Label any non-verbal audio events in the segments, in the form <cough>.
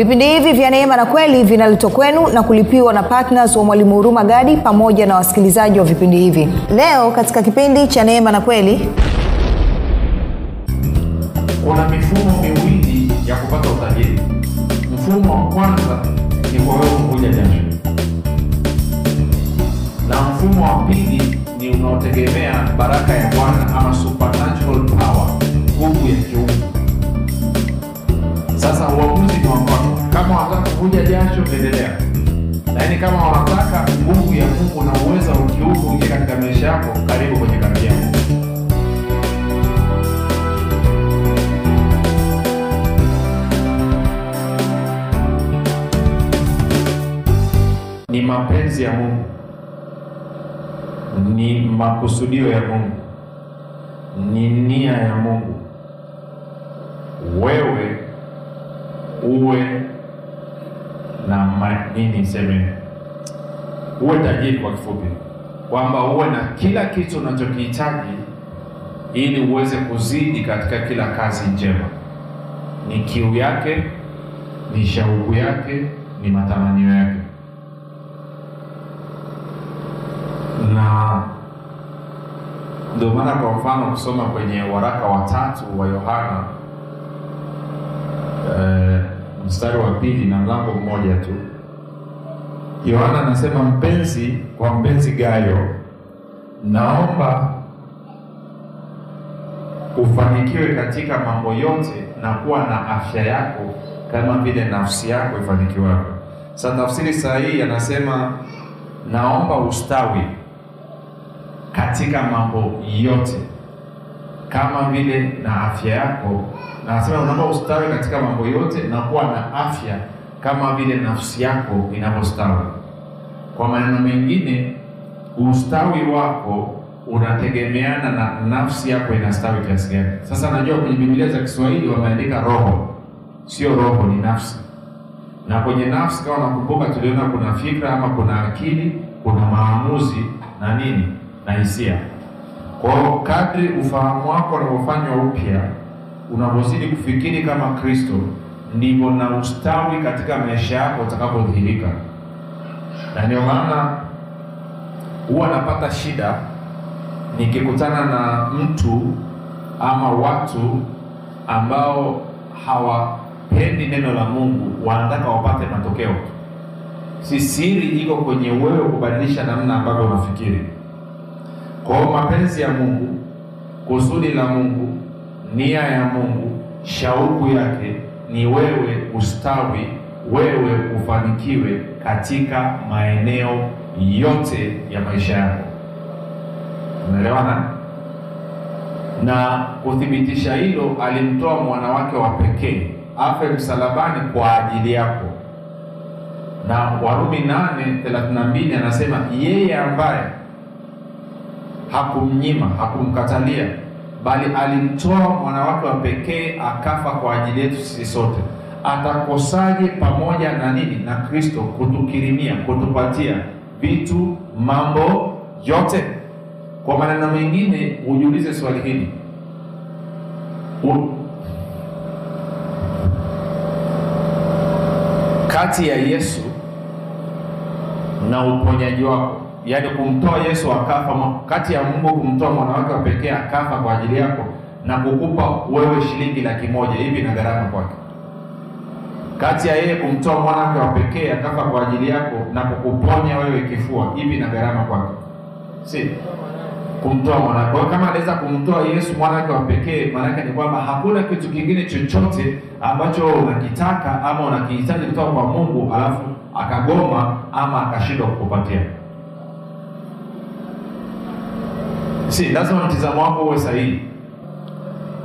vipindi hivi vya neema na kweli vinaletwa kwenu na kulipiwa na ptns wa mwalimu huruma gadi pamoja na wasikilizaji wa vipindi hivi. Leo katika kipindi cha neema na kweli kuna mifumo miwili ya kupata utajiri. Mfumo wa kwanza ni kwa wewe kuvuja jasho na mfumo wa pili ni unaotegemea baraka ya bwana ama supernatural power nguvu ya kiungu sasa uamuzi ni wakwako kama wanataka kuvuja jasho endelea. Lakini kama wanataka nguvu ya mungu na uweza wa kiungu ingie katika maisha yako karibu kwenye kambi yako. Ni mapenzi ya mungu. Ni makusudio ya mungu. Ni nia ya mungu. Wewe uwe na nini niseme uwe tajiri kwa kifupi kwamba uwe na kila kitu unachokihitaji ili uweze kuzidi katika kila kazi njema. Ni kiu yake ni shauku yake ni matamanio yake. Na ndio maana kwa mfano kusoma kwenye waraka watatu wa yohana eh, mstari wa pili na mlango mmoja tu. Yohana anasema mpenzi kwa mpenzi gayo naomba ufanikiwe katika mambo yote na kuwa na afya yako kama vile nafsi yako ifanikiwavyo. Sasa tafsiri sahihi anasema naomba ustawi katika mambo yote kama vile na afya yako anasema unaomba ustawi katika mambo yote na kuwa na afya kama vile nafsi yako inavyostawi. Kwa maneno mengine ustawi wako unategemeana na nafsi yako inastawi kiasi gani. Sasa najua kwenye biblia za kiswahili wameandika roho. Sio roho ni nafsi. Na kwenye nafsi kama nakumbuka tuliona kuna fikra ama kuna akili kuna maamuzi na nini na hisia. Kwao kadri ufahamu wako unavyofanywa upya unavyozidi kufikiri kama kristo ndivyo na ustawi katika maisha yako utakapodhihirika. Na ndio maana huwa napata shida nikikutana na mtu ama watu ambao hawapendi neno la mungu wanataka wapate matokeo. Si siri iko kwenye wewe kubadilisha namna ambavyo unafikiri. Kwa hiyo mapenzi ya mungu kusudi la mungu nia ya mungu shauku yake ni wewe ustawi wewe ufanikiwe katika maeneo yote ya maisha yako. Unaelewana na kuthibitisha hilo alimtoa mwana wake wa pekee afe msalabani kwa ajili yako. Na warumi 832 anasema yeye ambaye hakumnyima hakumkatalia bali alimtoa mwana wake wa pekee akafa kwa ajili yetu sisi sote. Atakosaje pamoja na nini? Na kristo kutukirimia kutupatia vitu mambo yote? Kwa maneno mengine ujiulize swali hili. U... kati ya yesu na uponyaji wako yaani kumtoa yesu akafa kati ya mungu kumtoa mwanawake wa pekee akafa kwa ajili yako na kukupa wewe shilingi laki moja hivi na gharama kwake? Kati ya yeye kumtoa mwanawake wa pekee akafa kwa ajili yako na kukuponya wewe kifua hivi na gharama kwake? Si. Kumtoa mwanawake. Kwa kama anaweza kumtoa yesu mwanawake wa pekee maanake ni kwamba hakuna kitu kingine chochote ambacho unakitaka ama unakihitaji kutoka kwa mungu alafu akagoma ama akashindwa kukupatia si lazima mtizamo wako uwe sahihi.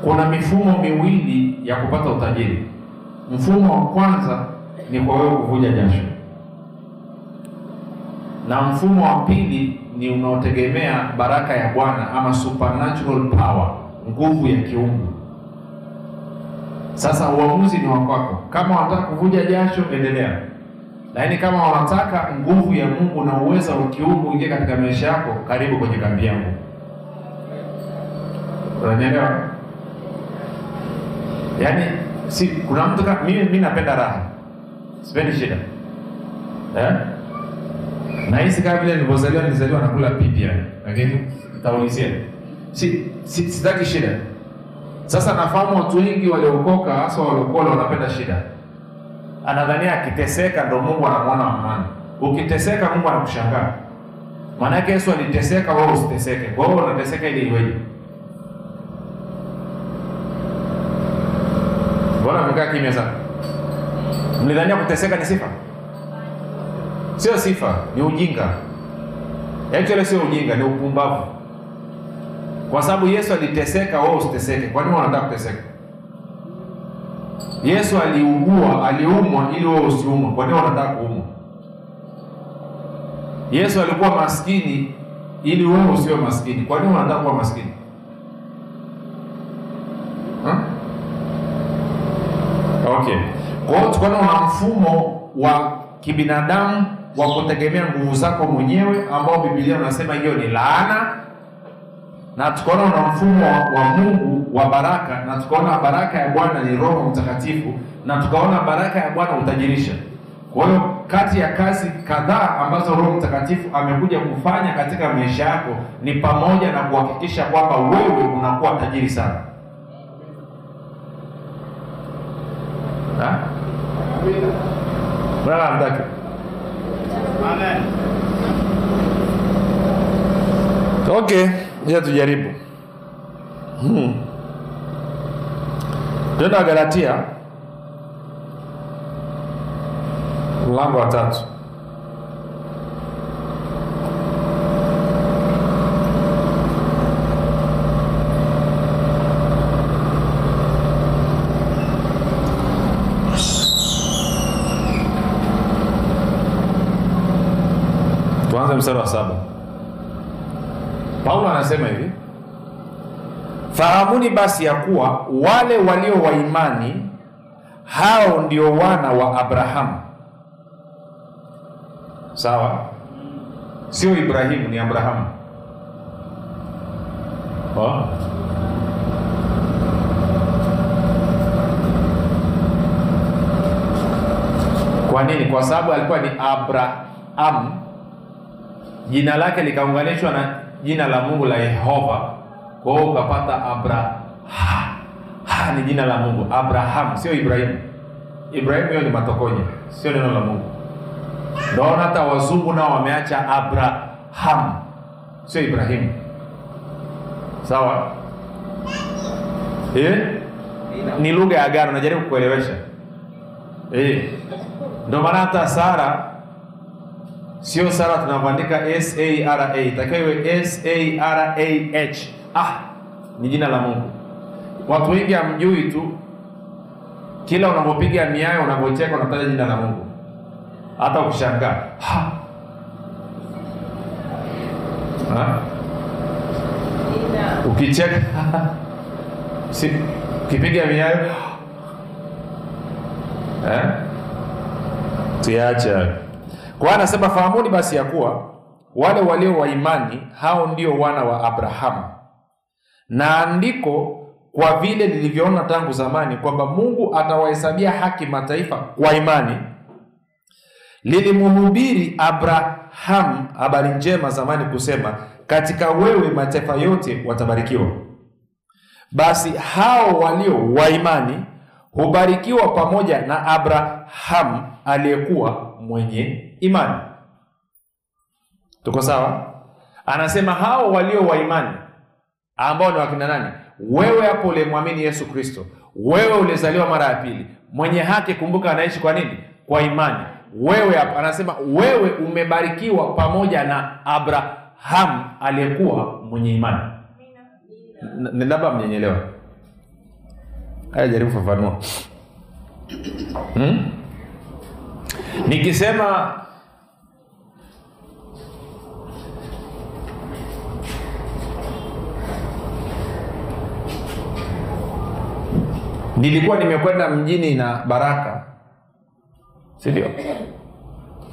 Kuna mifumo miwili ya kupata utajiri. Mfumo wa kwanza ni kwa wewe kuvuja jasho. Na mfumo wa pili ni unaotegemea baraka ya bwana ama supernatural power nguvu ya kiungu. Sasa uamuzi ni wakwako kama wanataka kuvuja jasho endelea. Lakini kama wanataka nguvu ya mungu na uwezo wa kiungu ingie katika maisha yako karibu kwenye kambi yangu unanielewa? Yaani si kuna mtu ka- mimi, mimi napenda raha. Sipendi shida. Eh? nahisi kama vile nilivyozaliwa nilizaliwa nakula pipi yani lakini nitaulizia. Si, si, sitaki shida. Sasa nafahamu watu wengi waliokoka hasa waliokola wanapenda shida. Anadhania akiteseka ndo mungu anamwona amani. Ukiteseka mungu anakushangaa. Maana yake yesu aliteseka wewe usiteseke. Hiyo unateseka ili iweje mbona amekaa kimya sana? Mlidhania kuteseka ni sifa? Sio sifa ni ujinga. Actually sio ujinga ni upumbavu. Kwa sababu yesu aliteseka wewe usiteseke. Kwa nini wanataka kuteseka? Yesu aliugua aliumwa ili wewe usiumwe. Kwa nini wanataka kuumwa? Yesu alikuwa maskini ili wewe usiwe maskini. Kwa nini wanataka kuwa maskini huh? Okay. Kwa hiyo tukaona una mfumo wa kibinadamu wa kutegemea nguvu zako mwenyewe ambao bibilia unasema hiyo ni laana na tukaona una mfumo wa, mungu wa baraka na tukaona baraka ya bwana ni roho mtakatifu na tukaona baraka ya bwana utajirisha. Kwa hiyo kati ya kazi kadhaa ambazo roho mtakatifu amekuja kufanya katika maisha yako ni pamoja na kuhakikisha kwamba wewe unakuwa tajiri sana Ha? Mbona hamtaki? Okay, ngoja tujaribu. Hmm. Twenda Galatia mlango wa tatu. Tuanze mstari wa saba. Paulo anasema hivi, fahamuni basi ya kuwa wale walio wa imani hao ndio wana wa Abrahamu. Sawa, sio Ibrahimu, ni Abrahamu. Oh. Kwa nini? Kwa sababu alikuwa ni Abraham, jina lake likaunganishwa na jina la Mungu la Yehova, kwa hiyo ukapata abraha ha, ni jina la Mungu Abraham, sio Ibrahimu. Ibrahimu hiyo ni matokonye, sio neno la Mungu. Ndaona hata wazungu nao wameacha Abraham, sio Ibrahimu. Sawa eh? Ni lugha ya agano, najaribu kukuelewesha eh. Ndio maana hata Sara sio Sara tunavyoandika S A R A, itakiwa iwe S A R A H. Ah, ni jina la Mungu. Watu wengi hamjui tu, kila unapopiga miayo, unapocheka, unataja jina la Mungu, hata ukishangaa ha. Ha? Ukicheka si, ukipiga miayo eh? Tuache kwa hiyo anasema fahamuni basi ya kuwa wale walio wa imani hao ndio wana wa Abrahamu, na andiko kwa vile lilivyoona tangu zamani kwamba Mungu atawahesabia haki mataifa kwa imani, lilimhubiri Abrahamu habari njema zamani kusema, katika wewe mataifa yote watabarikiwa. Basi hao walio wa imani hubarikiwa pamoja na Abrahamu aliyekuwa mwenye imani. Tuko sawa? Anasema hao walio wa imani ambao ni wakina nani? Wewe hapo ulimwamini Yesu Kristo, wewe ulizaliwa mara ya pili, mwenye haki. Kumbuka anaishi kwa nini? Kwa imani. Wewe hapo anasema wewe umebarikiwa pamoja na Abrahamu aliyekuwa mwenye imani. Labda mnyenyelewa. Haya, jaribu fafanua. Hmm? Nikisema nilikuwa nimekwenda mjini na Baraka, si ndio?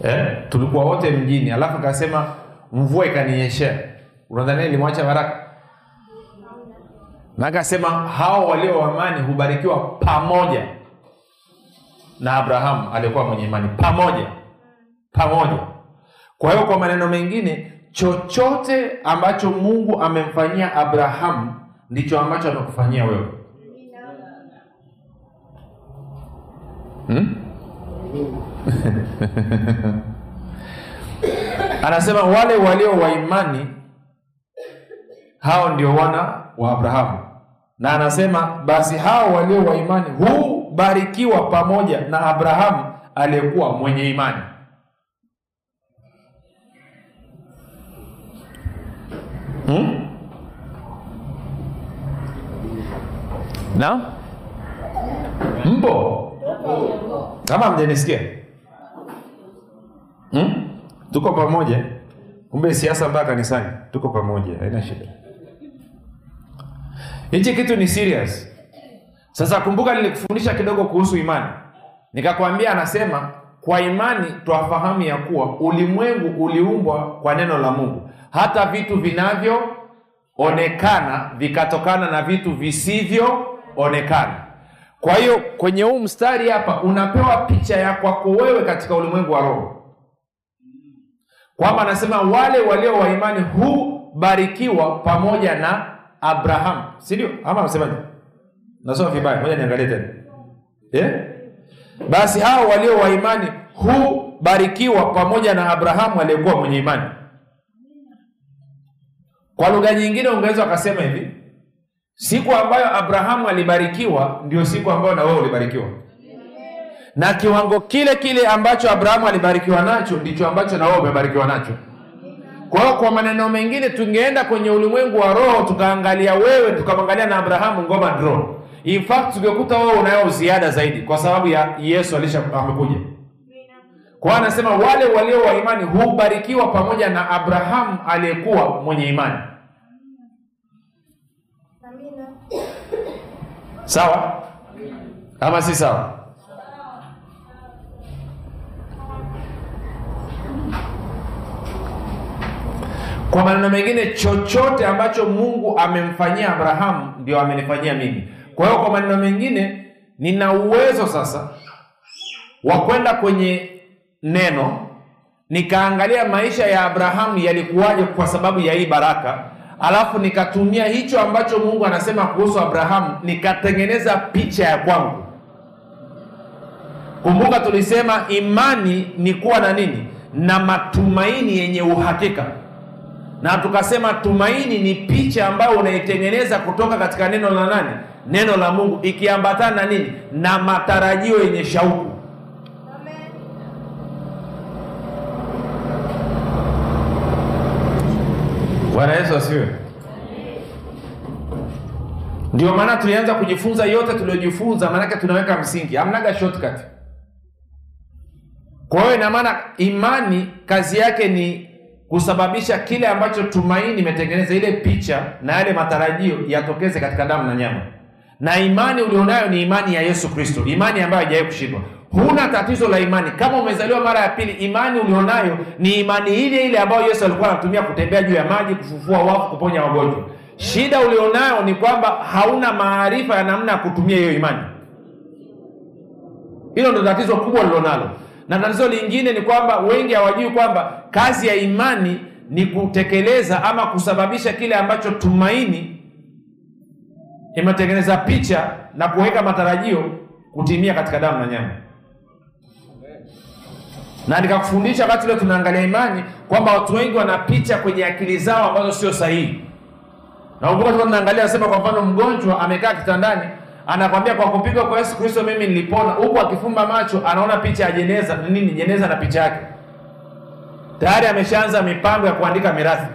Eh, tulikuwa wote mjini, alafu kasema mvua ikaninyeshea, unadhania nilimwacha Baraka? Na akasema hao walio wamani amani hubarikiwa pamoja na Abrahamu aliyekuwa mwenye imani pamoja pamoja. Kwa hiyo kwa maneno mengine, chochote ambacho Mungu amemfanyia Abrahamu ndicho ambacho amekufanyia wewe. Hmm? <laughs> Anasema wale walio waimani hao ndio wana wa Abrahamu, na anasema basi hao walio waimani hubarikiwa pamoja na Abrahamu aliyekuwa mwenye imani. Hmm? Na mpo kama mjanisikia hmm? Tuko pamoja. Kumbe siasa mpaka kanisani tuko pamoja, haina shida. Hichi kitu ni serious. Sasa kumbuka, nilikufundisha kidogo kuhusu imani, nikakwambia, anasema kwa imani twafahamu ya kuwa ulimwengu uliumbwa kwa neno la Mungu, hata vitu vinavyoonekana vikatokana na vitu visivyoonekana. Kwa hiyo kwenye huu mstari hapa unapewa picha ya kwako wewe katika ulimwengu wa roho, kwamba anasema wale walio waimani hubarikiwa pamoja na Abrahamu, sindio? Ama amesemaje? Nasoma vibaya, moja niangalie tena yeah? Basi hao walio waimani hubarikiwa pamoja na Abrahamu aliyekuwa mwenye imani. Kwa lugha nyingine ungeweza wakasema hivi, siku ambayo Abrahamu alibarikiwa ndio siku ambayo na wewe ulibarikiwa, na kiwango kile kile ambacho Abrahamu alibarikiwa nacho ndicho ambacho na wewe umebarikiwa nacho. Kwa hiyo kwa maneno mengine, tungeenda kwenye ulimwengu wa roho tukaangalia wewe, tukamwangalia na Abrahamu, ngoma draw. In tungekuta wewe unayo ziada zaidi, kwa sababu ya Yesu alisha amekuja. Kwa anasema wale walio wa imani hubarikiwa pamoja na Abrahamu aliyekuwa mwenye imani. Sawa ama si sawa? Kwa maneno mengine, chochote ambacho Mungu amemfanyia Abrahamu ndio amenifanyia mimi. Kwa hiyo, kwa maneno mengine, nina uwezo sasa wa kwenda kwenye neno nikaangalia maisha ya Abrahamu yalikuwaje kwa sababu ya hii baraka, alafu nikatumia hicho ambacho Mungu anasema kuhusu Abrahamu nikatengeneza picha ya kwangu. Kumbuka tulisema imani ni kuwa na nini? Na matumaini yenye uhakika na tukasema tumaini ni picha ambayo unaitengeneza kutoka katika neno la nani? Neno la Mungu, ikiambatana na nini? Na matarajio yenye shauku. Bwana Yesu asiwe. Ndio maana tulianza kujifunza yote tuliojifunza, maanake tunaweka msingi, hamnaga shortcut. Kwa hiyo ina maana imani kazi yake ni kusababisha kile ambacho tumaini imetengeneza ile picha na yale matarajio yatokeze katika damu na nyama. Na imani ulionayo ni imani ya Yesu Kristo, imani ambayo haijawahi kushindwa. Huna tatizo la imani. Kama umezaliwa mara ya pili, imani ulionayo ni imani ile ile ambayo Yesu alikuwa anatumia kutembea juu ya maji, kufufua wafu, kuponya wagonjwa. Shida ulionayo ni kwamba hauna maarifa ya namna ya kutumia hiyo imani. Hilo ndio tatizo kubwa lilonalo na tatizo lingine ni kwamba wengi hawajui kwamba kazi ya imani ni kutekeleza ama kusababisha kile ambacho tumaini imetengeneza picha na kuweka matarajio kutimia katika damu na nyama. Na nikakufundisha wakati ule tunaangalia imani kwamba watu wengi wana picha kwenye akili zao ambazo sio sahihi. Nakumbuka tulikuwa tunaangalia, sema, kwa mfano, mgonjwa amekaa kitandani anakwambia kwa kupigwa kwa Yesu Kristo mimi nilipona, huku akifumba macho anaona picha ya jeneza nini, jeneza na picha yake. Tayari ameshaanza mipango ya kuandika mirathi,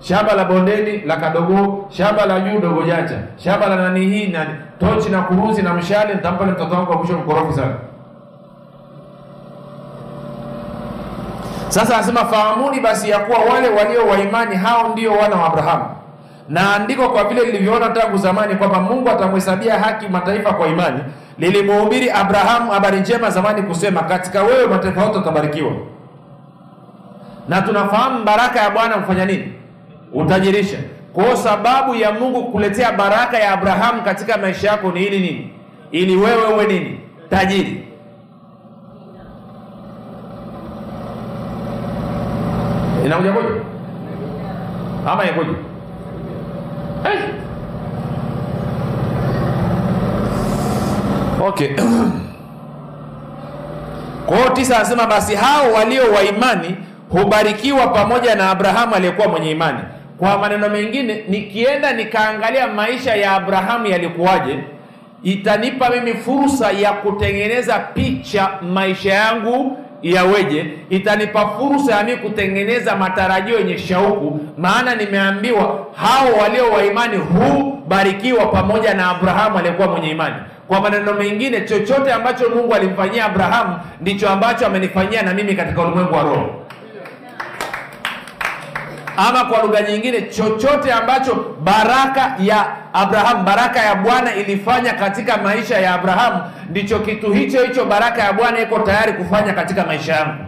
shamba la bondeni la kadogo, shamba la juu dogo jacha, shamba la nani hii na tochi na kuruzi na mshale, nitampa mtoto wangu wa mwisho mkorofi sana. Sasa anasema fahamuni basi ya kuwa wale walio waimani hao ndio wana wa Abrahamu na andiko kwa vile lilivyoona tangu zamani kwamba Mungu atamhesabia haki mataifa kwa imani, lilimhubiri Abrahamu habari njema zamani kusema, katika wewe mataifa yote watabarikiwa. Na tunafahamu baraka ya Bwana mfanya nini? Utajirisha. Kwa sababu ya Mungu kuletea baraka ya Abrahamu katika maisha yako ni ili nini? Ili wewe uwe nini? tajiri. Inakuja kuja ama yakuja Eh. Okay. <clears throat> Kwa hiyo tisa anasema basi hao walio wa imani hubarikiwa pamoja na Abrahamu aliyekuwa mwenye imani. Kwa maneno mengine, nikienda nikaangalia maisha ya Abrahamu yalikuwaje, itanipa mimi fursa ya kutengeneza picha maisha yangu yaweje, itanipa fursa ya mimi kutengeneza matarajio yenye shauku, maana nimeambiwa hao walio wa imani hubarikiwa pamoja na Abrahamu aliyekuwa mwenye imani. Kwa maneno mengine, chochote ambacho Mungu alimfanyia Abrahamu ndicho ambacho amenifanyia na mimi katika ulimwengu wa roho. Ama kwa lugha nyingine, chochote ambacho baraka ya Abrahamu, baraka ya Bwana ilifanya katika maisha ya Abrahamu, ndicho kitu hicho hicho baraka ya Bwana iko tayari kufanya katika maisha yangu.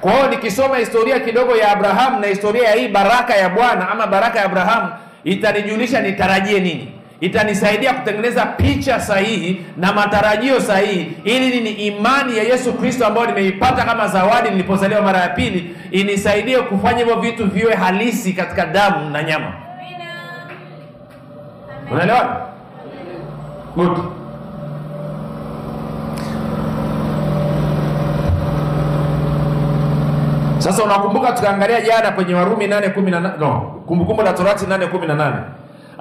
Kwa hiyo nikisoma historia kidogo ya Abrahamu na historia ya hii baraka ya Bwana ama baraka ya Abrahamu, itanijulisha nitarajie nini itanisaidia kutengeneza picha sahihi na matarajio sahihi, ili nini? Imani ya Yesu Kristo ambayo nimeipata kama zawadi nilipozaliwa mara ya pili, inisaidie kufanya hivyo vitu viwe halisi katika damu na nyama. Unaelewa? Sasa unakumbuka tukaangalia jana kwenye Warumi 8:18 no, Kumbukumbu la Torati 8:18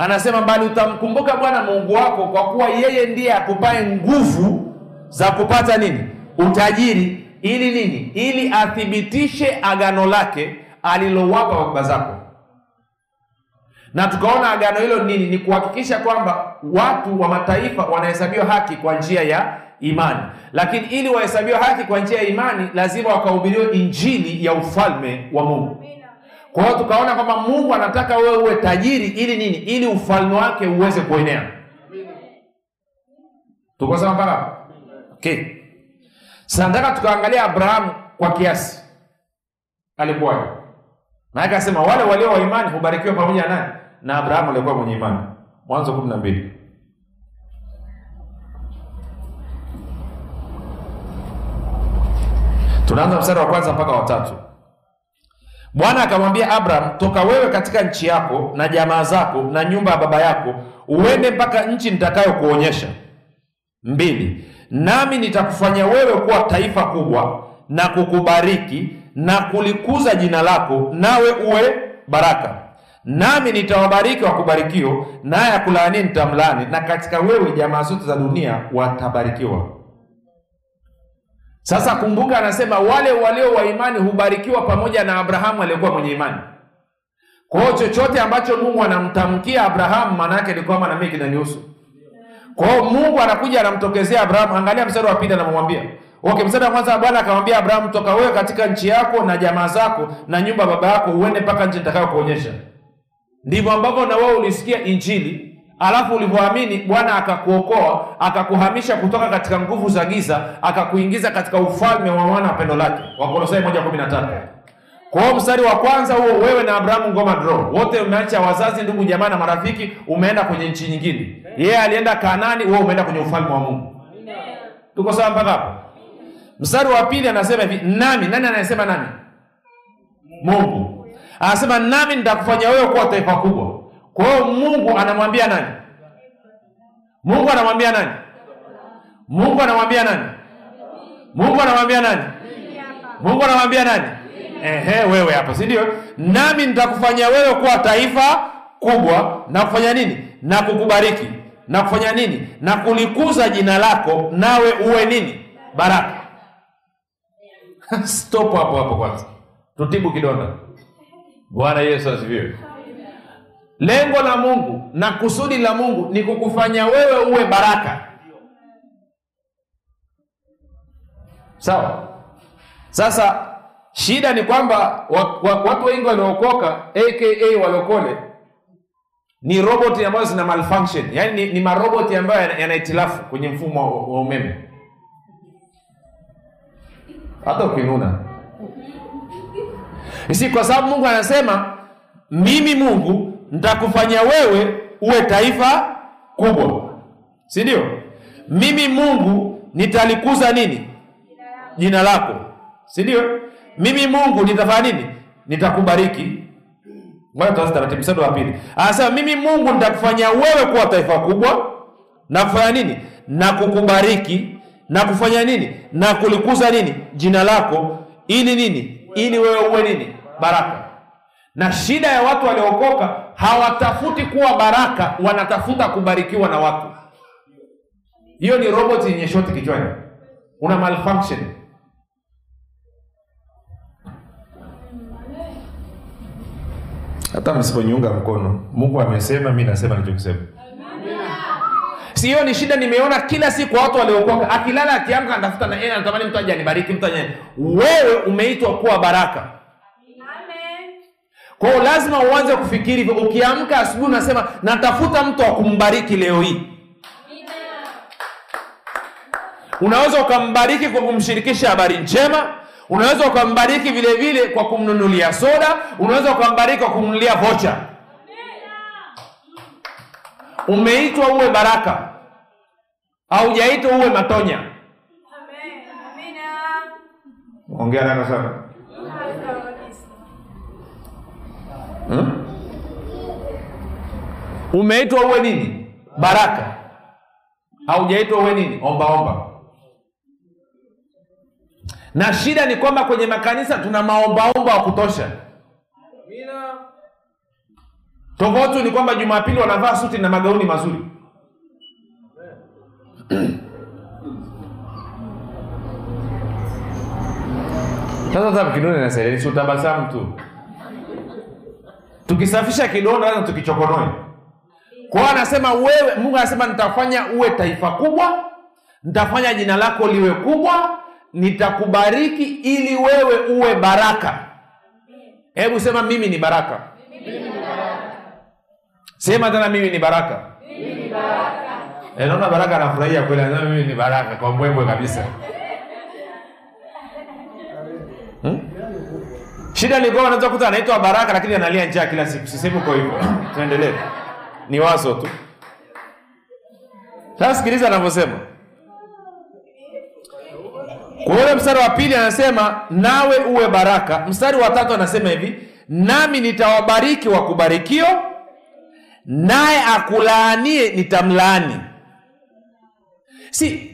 anasema bali utamkumbuka Bwana Mungu wako kwa kuwa yeye ndiye akupae nguvu za kupata nini? Utajiri, ili nini? Ili athibitishe agano lake alilowapa baba zako. Na tukaona agano hilo nini? Ni kuhakikisha kwamba watu wa mataifa wanahesabiwa haki kwa njia ya imani, lakini ili wahesabiwe haki kwa njia ya imani lazima wakahubiriwe injili ya ufalme wa Mungu. Kwa hiyo tukaona kwamba Mungu anataka wewe uwe tajiri ili nini? Ili ufalme wake uweze kuenea. Tuko sawa mpaka hapo? Okay. Sasa nataka tukaangalia Abrahamu kwa kiasi alikuwaje. Na akasema wale walio wa imani hubarikiwa pamoja naye? Na Abrahamu alikuwa mwenye imani. Mwanzo 12. Tunaanza mstari wa kwanza mpaka wa tatu. Bwana akamwambia Abraham, toka wewe katika nchi yako na jamaa zako na nyumba ya baba yako, uende mpaka nchi nitakayokuonyesha. Mbili, nami nitakufanya wewe kuwa taifa kubwa na kukubariki na kulikuza jina lako, nawe uwe baraka. Nami nitawabariki wakubarikio, naye akulaani nitamlaani, na katika wewe jamaa zote za dunia watabarikiwa. Sasa kumbuka, anasema wale walio wa imani hubarikiwa pamoja na Abrahamu aliyekuwa mwenye imani. Kwa hiyo chochote ambacho Mungu anamtamkia Abrahamu, maana yake ni kwamba na mimi kinanihusu. Kwa hiyo Mungu anakuja anamtokezea Abrahamu. Angalia mstari wa pili, anamwambia okay. Mstari wa kwanza, Bwana akamwambia Abrahamu, toka wewe katika nchi yako na jamaa zako na nyumba baba yako, uende mpaka nchi nitakayokuonyesha. Ndivyo ambavyo na wewe ulisikia Injili alafu ulivyoamini Bwana akakuokoa akakuhamisha kutoka katika nguvu za giza akakuingiza katika ufalme wa mwana wa pendo lake, Wakolosai 1:13. Kwa hiyo mstari wa kwanza huo, wewe na Abrahamu ngoma Dro wote umeacha wazazi, ndugu, jamaa na marafiki, umeenda kwenye nchi nyingine. Yeye alienda Kanaani, wewe umeenda kwenye ufalme wa Mungu. Tuko sawa mpaka hapo? Mstari wa pili anasema hivi, nami. Nani anayesema nami? Mungu anasema nami nitakufanya wewe kuwa taifa kubwa. Kwa hiyo Mungu anamwambia nani? Mungu anamwambia nani? Mungu anamwambia nani? Mungu anamwambia nani? Mungu anamwambia nani? Ehe, wewe hapo, si ndio? Nami nitakufanya wewe kuwa taifa kubwa na kufanya nini? Na kukubariki na kufanya nini? Na kulikuza jina lako, nawe uwe nini? Baraka. <laughs> Stop hapo hapo kwanza, tutibu kidonda. Bwana Yesu asifiwe. Lengo la Mungu na kusudi la Mungu ni kukufanya wewe uwe baraka, sawa? Sasa shida ni kwamba wa, wa, watu wengi waliokoka aka walokole ni roboti ambazo zina malfunction, yaani ni, ni maroboti ambayo yana yana kwenye mfumo wa umeme. Hata ukinuna si kwa sababu Mungu anasema mimi Mungu nitakufanya wewe uwe taifa kubwa, si ndio? mimi mungu nitalikuza nini? Jina lako. Si ndio mimi mungu nitafanya nini? Nitakubariki. Taratibu anasema mimi mungu nitakufanya wewe kuwa taifa kubwa na kufanya nini? Na kukubariki. Na kufanya nini? Na kulikuza nini? Jina lako. Ili nini? Ili wewe uwe nini? Baraka. Na shida ya watu waliokoka hawatafuti kuwa baraka wanatafuta kubarikiwa na watu. Hiyo ni robot yenye shoti kichwani. Una malfunction. Hata msiponiunga mkono mungu amesema mi nasema nichokisema si hiyo ni shida nimeona kila siku watu waliokoka akilala akiamka anatafuta na yeye anatamani mtu aje anibariki mtu aje wewe umeitwa kuwa baraka kwa hiyo lazima uanze kufikiri hivyo. Ukiamka asubuhi unasema natafuta mtu wa kumbariki leo hii. Unaweza ukambariki kwa kumshirikisha habari njema unaweza ukambariki vile vile kwa kumnunulia soda unaweza ukambariki kwa kumnunulia vocha umeitwa uwe baraka haujaitwa uwe matonya. Ongea nano sana hmm? umeitwa uwe nini? Baraka. Haujaitwa uwe nini? Ombaomba omba. na shida ni kwamba kwenye makanisa tuna maombaomba wa kutosha. Tofauti ni kwamba jumapili wanavaa suti na magauni mazuri. Sasa tabu kidonda nasaidia si utabasamu tu tukisafisha kidonda lazima tukichokonoe. Kwao anasema wewe mungu anasema nitafanya uwe taifa kubwa nitafanya jina lako liwe kubwa nitakubariki ili wewe uwe baraka. Hebu sema mimi ni baraka. Sema tena mimi ni baraka. Eh, naona baraka anafurahia kweli anasema mimi ni baraka kwa mbwembwe kabisa. Hmm? Shida ni kwamba unaweza kukuta anaitwa baraka lakini analia njaa kila siku. Sisemi uko hivyo. <clears throat> Tuendelee. Ni wazo tu. Sasa sikiliza anavyosema. Kwa ule mstari wa pili anasema nawe uwe baraka. Mstari wa tatu anasema hivi nami nitawabariki wakubarikio naye akulaanie nitamlaani. Si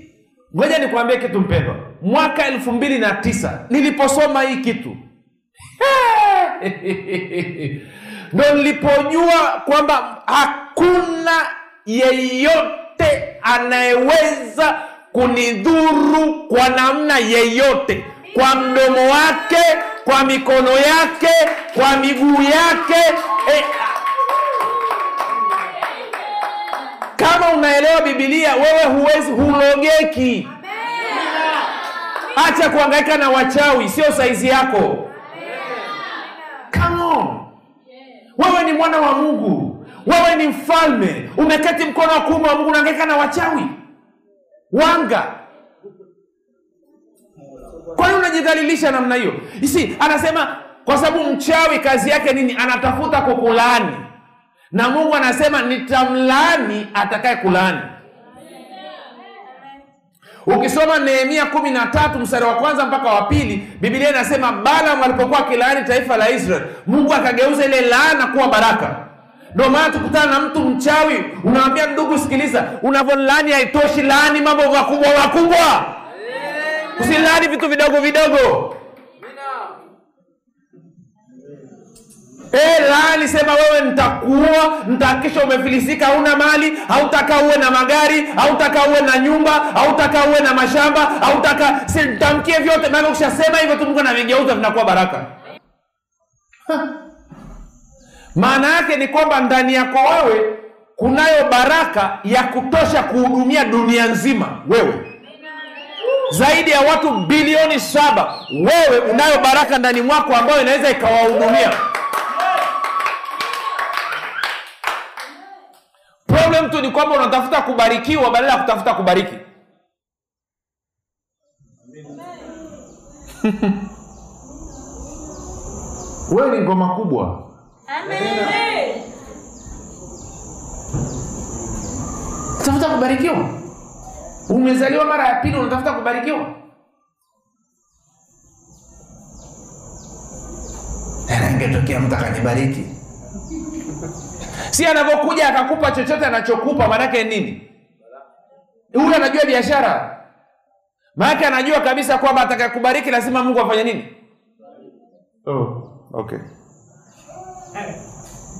ngoja nikuambie kitu mpendwa. Mwaka elfu mbili na tisa niliposoma hii kitu <laughs> ndo nilipojua kwamba hakuna yeyote anayeweza kunidhuru kwa namna yeyote. Kwa mdomo wake kwa mikono yake kwa miguu yake. Eh, kama unaelewa bibilia wewe huwezi hulogeki. Acha kuangaika na wachawi sio saizi yako wewe ni mwana wa mungu. Wewe ni mfalme. Umeketi mkono wa kuume wa mungu unaangaika na wachawi. Wanga. Kwani unajidhalilisha namna hiyo? Isi anasema kwa sababu mchawi kazi yake nini? Anatafuta kukulani na mungu anasema nitamlaani atakaye kulaani ukisoma nehemia kumi na tatu mstari wa kwanza mpaka wa pili bibilia inasema balaam alipokuwa akilaani taifa la israel mungu akageuza ile laana kuwa baraka. Ndio maana tukutana na mtu mchawi unawambia ndugu sikiliza unavyolaani haitoshi laani mambo makubwa makubwa. Usilaani vitu vidogo vidogo E, laani wewe nitakuua nitahakikisha umefilisika hauna mali hautaka uwe na magari hautaka uwe na nyumba hautaka uwe na mashamba hautaka si nitamkie vyote maana ukishasema hivyo tu mungu anavigeuza vinakuwa baraka. Maana yake ni kwamba ndani yako wewe kunayo baraka ya kutosha kuhudumia dunia nzima wewe. Zaidi ya watu bilioni saba wewe unayo baraka ndani mwako ambayo inaweza ikawahudumia problem ni kwamba unatafuta kubarikiwa badala ya kutafuta kubariki. <laughs> Wewe ni ngoma kubwa. Tafuta kubarikiwa. Umezaliwa mara ya pili unatafuta kubarikiwa. Tena mtu akanibariki si anavyokuja akakupa chochote anachokupa maanake nini? Huyu anajua biashara. Maanake anajua kabisa kwamba atakakubariki lazima mungu afanye nini? Oh, okay.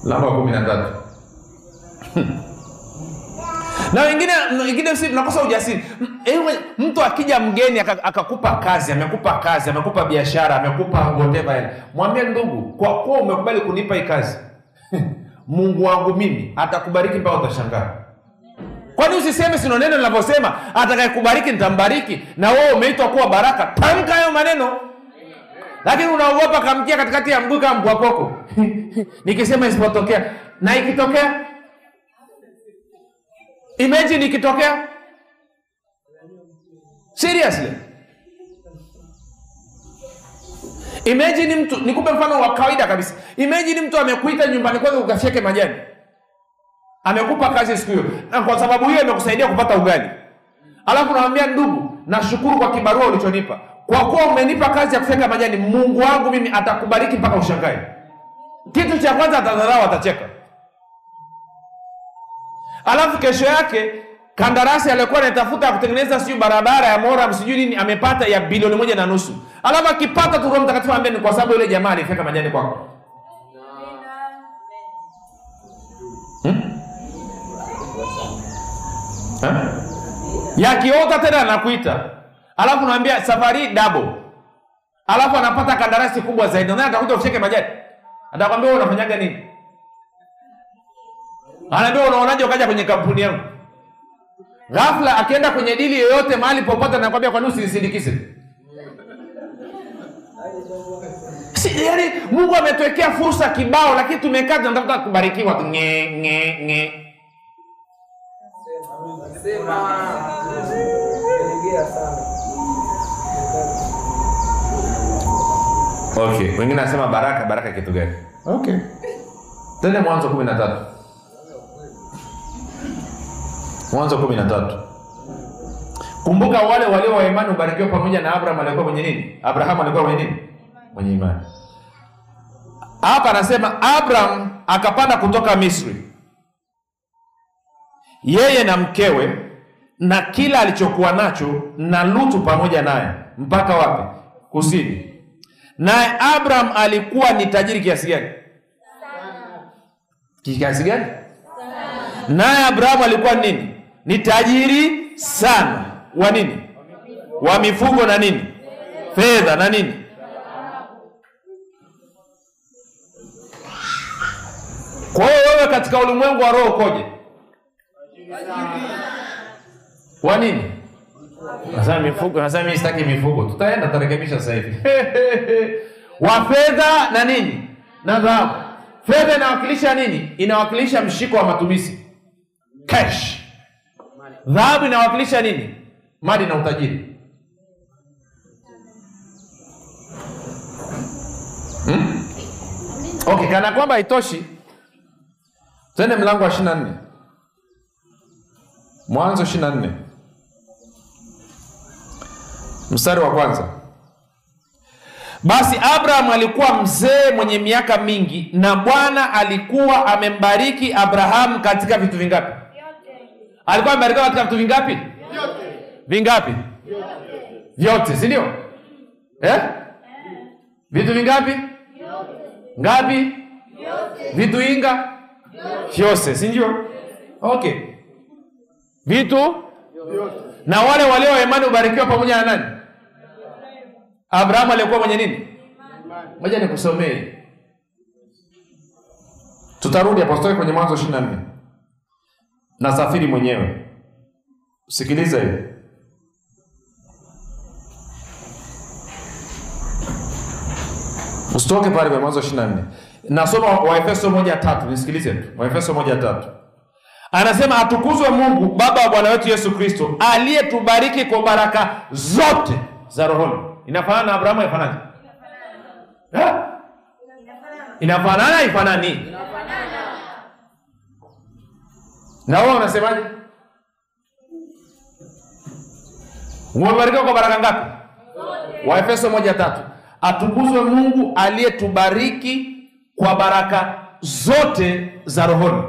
Namba kumi na tatu. <laughs> Na wengine wengine si tunakosa ujasiri. Mtu akija mgeni aka- akakupa kazi amekupa kazi amekupa biashara amekupa whatever. Mwambie ndugu kwa kuwa umekubali kunipa hii kazi <laughs> mungu wangu mimi atakubariki mpaka utashangaa. Kwani usiseme sino neno linavyosema? Atakayekubariki nitambariki na wewe umeitwa kuwa baraka. Tamka hayo maneno. Lakini unaogopa kamkia katikati ya mguu kama <laughs> nikisema isipotokea. Na ikitokea? Imagine ikitokea. Seriously imagine mtu nikupe mfano wa kawaida kabisa. Imagine mtu amekuita nyumbani kwake ukafyeke majani. Amekupa kazi siku hiyo. Na kwa sababu hiyo imekusaidia kupata ugali. Alafu namwambia ndugu nashukuru kwa kibarua ulichonipa. Kwa kuwa umenipa kazi ya kufyeka majani mungu wangu mimi atakubariki mpaka ushangae. Kitu cha kwanza atadharau atacheka. Alafu kesho yake kandarasi aliyokuwa anatafuta kutengeneza sijui barabara ya moram sijui nini amepata ya bilioni moja na nusu alafu akipata tu roho mtakatifu ambia ni kwa sababu yule jamaa alifyeka majani kwako. Ha? yakiota tena anakuita. Alafu naambia safari dabo alafu anapata kandarasi kubwa zaidi. Naye atakuja ufyeke majani. Atakwambia wewe unafanyaga nini? Anaambia unaonaje ukaja kwenye kampuni yangu? Ghafla akienda kwenye dili yoyote mahali popote anakwambia kwa nini usinisindikize si, yani mungu ametuwekea fursa kibao lakini tumekaa tunatafuta kubarikiwa tu nge nge nge okay wengine anasema baraka baraka kitu gani? Okay. Tende mwanzo kumi na tatu. Mwanzo kumi na tatu kumbuka wale walio wa imani ubarikiwa pamoja na abraham alikuwa mwenye nini? Abrahamu alikuwa mwenye nini? Mwenye imani. Hapa anasema abraham akapanda kutoka misri. Yeye na mkewe na kila alichokuwa nacho na lutu pamoja naye. Mpaka wapi? Kusini. Naye abraham alikuwa ni tajiri kiasi gani? Kiasi gani? Naye abrahamu alikuwa nini? Ni tajiri sana wa nini? Wa mifugo na nini? Fedha na nini? Kwa hiyo wewe katika ulimwengu wa roho ukoje? Wa nini? Nasema mifugo nasema mimi sitaki mifugo. Tutaenda tutarekebisha sasa hivi. <laughs> Wa fedha na nini? Na dhahabu. Fedha inawakilisha nini? Inawakilisha mshiko wa matumizi. Cash. Dhahabu inawakilisha nini mali na utajiri. Hmm? okay kana kwamba haitoshi. Twende mlango wa ishirini na nne. Mwanzo ishirini na nne. Mstari wa kwanza. Basi abraham alikuwa mzee mwenye miaka mingi na bwana alikuwa amembariki abrahamu katika vitu vingapi? Alikuwa amebarikiwa katika vitu vingapi vingapi? Vyote si ndio? Eh? vitu vingapi? Ngapi? Vitu inga? Vyose si okay. Vitu? Na wale walio wa imani ubarikiwa pamoja na nani? Abrahamu aliyekuwa mwenye nini? Moja nikusomee. Tutarudi hapo kwenye mwanzo ishiri na nne. Nasafiri mwenyewe. Sikiliza hivi usitoke pale kwa mwanzo ishiri na nne. Nasoma waefeso moja tatu nisikilize. Tu waefeso moja tatu. Anasema atukuzwe mungu baba wa bwana wetu yesu kristo aliyetubariki kwa baraka zote za rohoni. Inafanana na abrahamu Eh? inafanana. Ifanani na wewe unasemaje? Umebarikiwa kwa baraka ngapi? Waefeso moja tatu. Atukuzwe Mungu aliyetubariki kwa baraka zote za rohoni.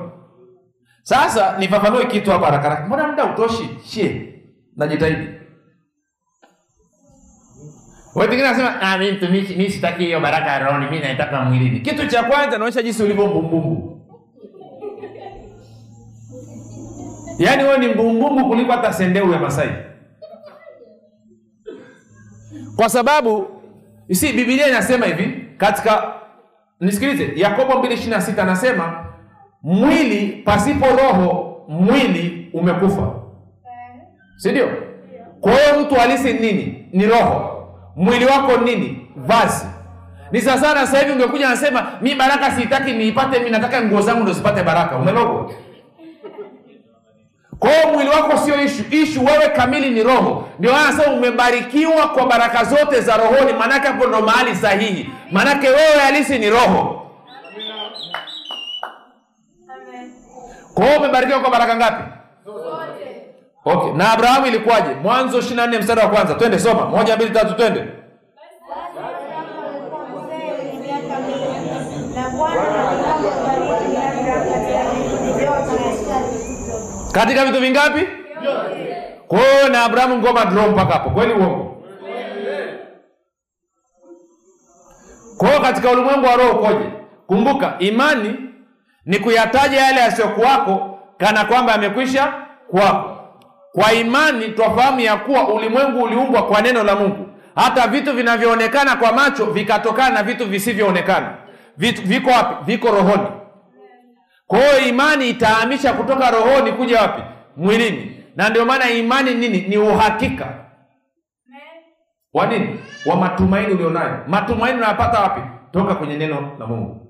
Sasa nifafanue kitu hapa haraka haraka. Mbona muda utoshi? Shie. Najitahidi. Wewe pengine ah, mimi mtumishi, mimi sitaki hiyo baraka ya rohoni, mimi naitaka mwilini. Kitu cha kwanza naonyesha jinsi ulivyo mbumbumbu. Yaani wewe ni mbumbumbu kuliko hata sendeu ya Masai. Kwa sababu si Biblia inasema hivi katika nisikilize, Yakobo 2:26 anasema mwili pasipo roho, mwili umekufa, si ndio? Kwa hiyo mtu halisi nini? Ni roho. Mwili wako nini? Vazi. Ni sasa sana. Sasa hivi ungekuja nasema mi baraka sitaki niipate, mi nataka nguo zangu ndo zipate baraka. Umelogwa. Kwa hiyo mwili wako sio ishu, ishu wewe kamili ni roho. Ndio maana sasa umebarikiwa kwa baraka zote za rohoni, maanake hapo ndo mahali sahihi, maanake wewe halisi ni roho. Kwa hiyo umebarikiwa kwa baraka ngapi? Okay. Na Abrahamu ilikuwaje? Mwanzo 24 mstari wa kwanza, twende soma. Moja, mbili, tatu, twende. Katika vitu vingapi? Kwa hiyo na Abrahamu ngoma draw mpaka hapo. Kweli uongo? Kwa hiyo katika ulimwengu wa roho ukoje? Kumbuka, imani ni kuyataja yale yasiyokuwako kana kwamba yamekwisha kwako. Kwa imani twafahamu ya kuwa ulimwengu uliumbwa kwa neno la Mungu, hata vitu vinavyoonekana kwa macho vikatokana na vitu visivyoonekana. Vitu viko wapi? Viko rohoni. Kwa hiyo imani itahamisha kutoka rohoni kuja wapi? Mwilini. Na ndio maana imani nini? Ni uhakika wa nini? Wa matumaini ulionayo. Matumaini unayapata wapi? Toka kwenye neno la Mungu.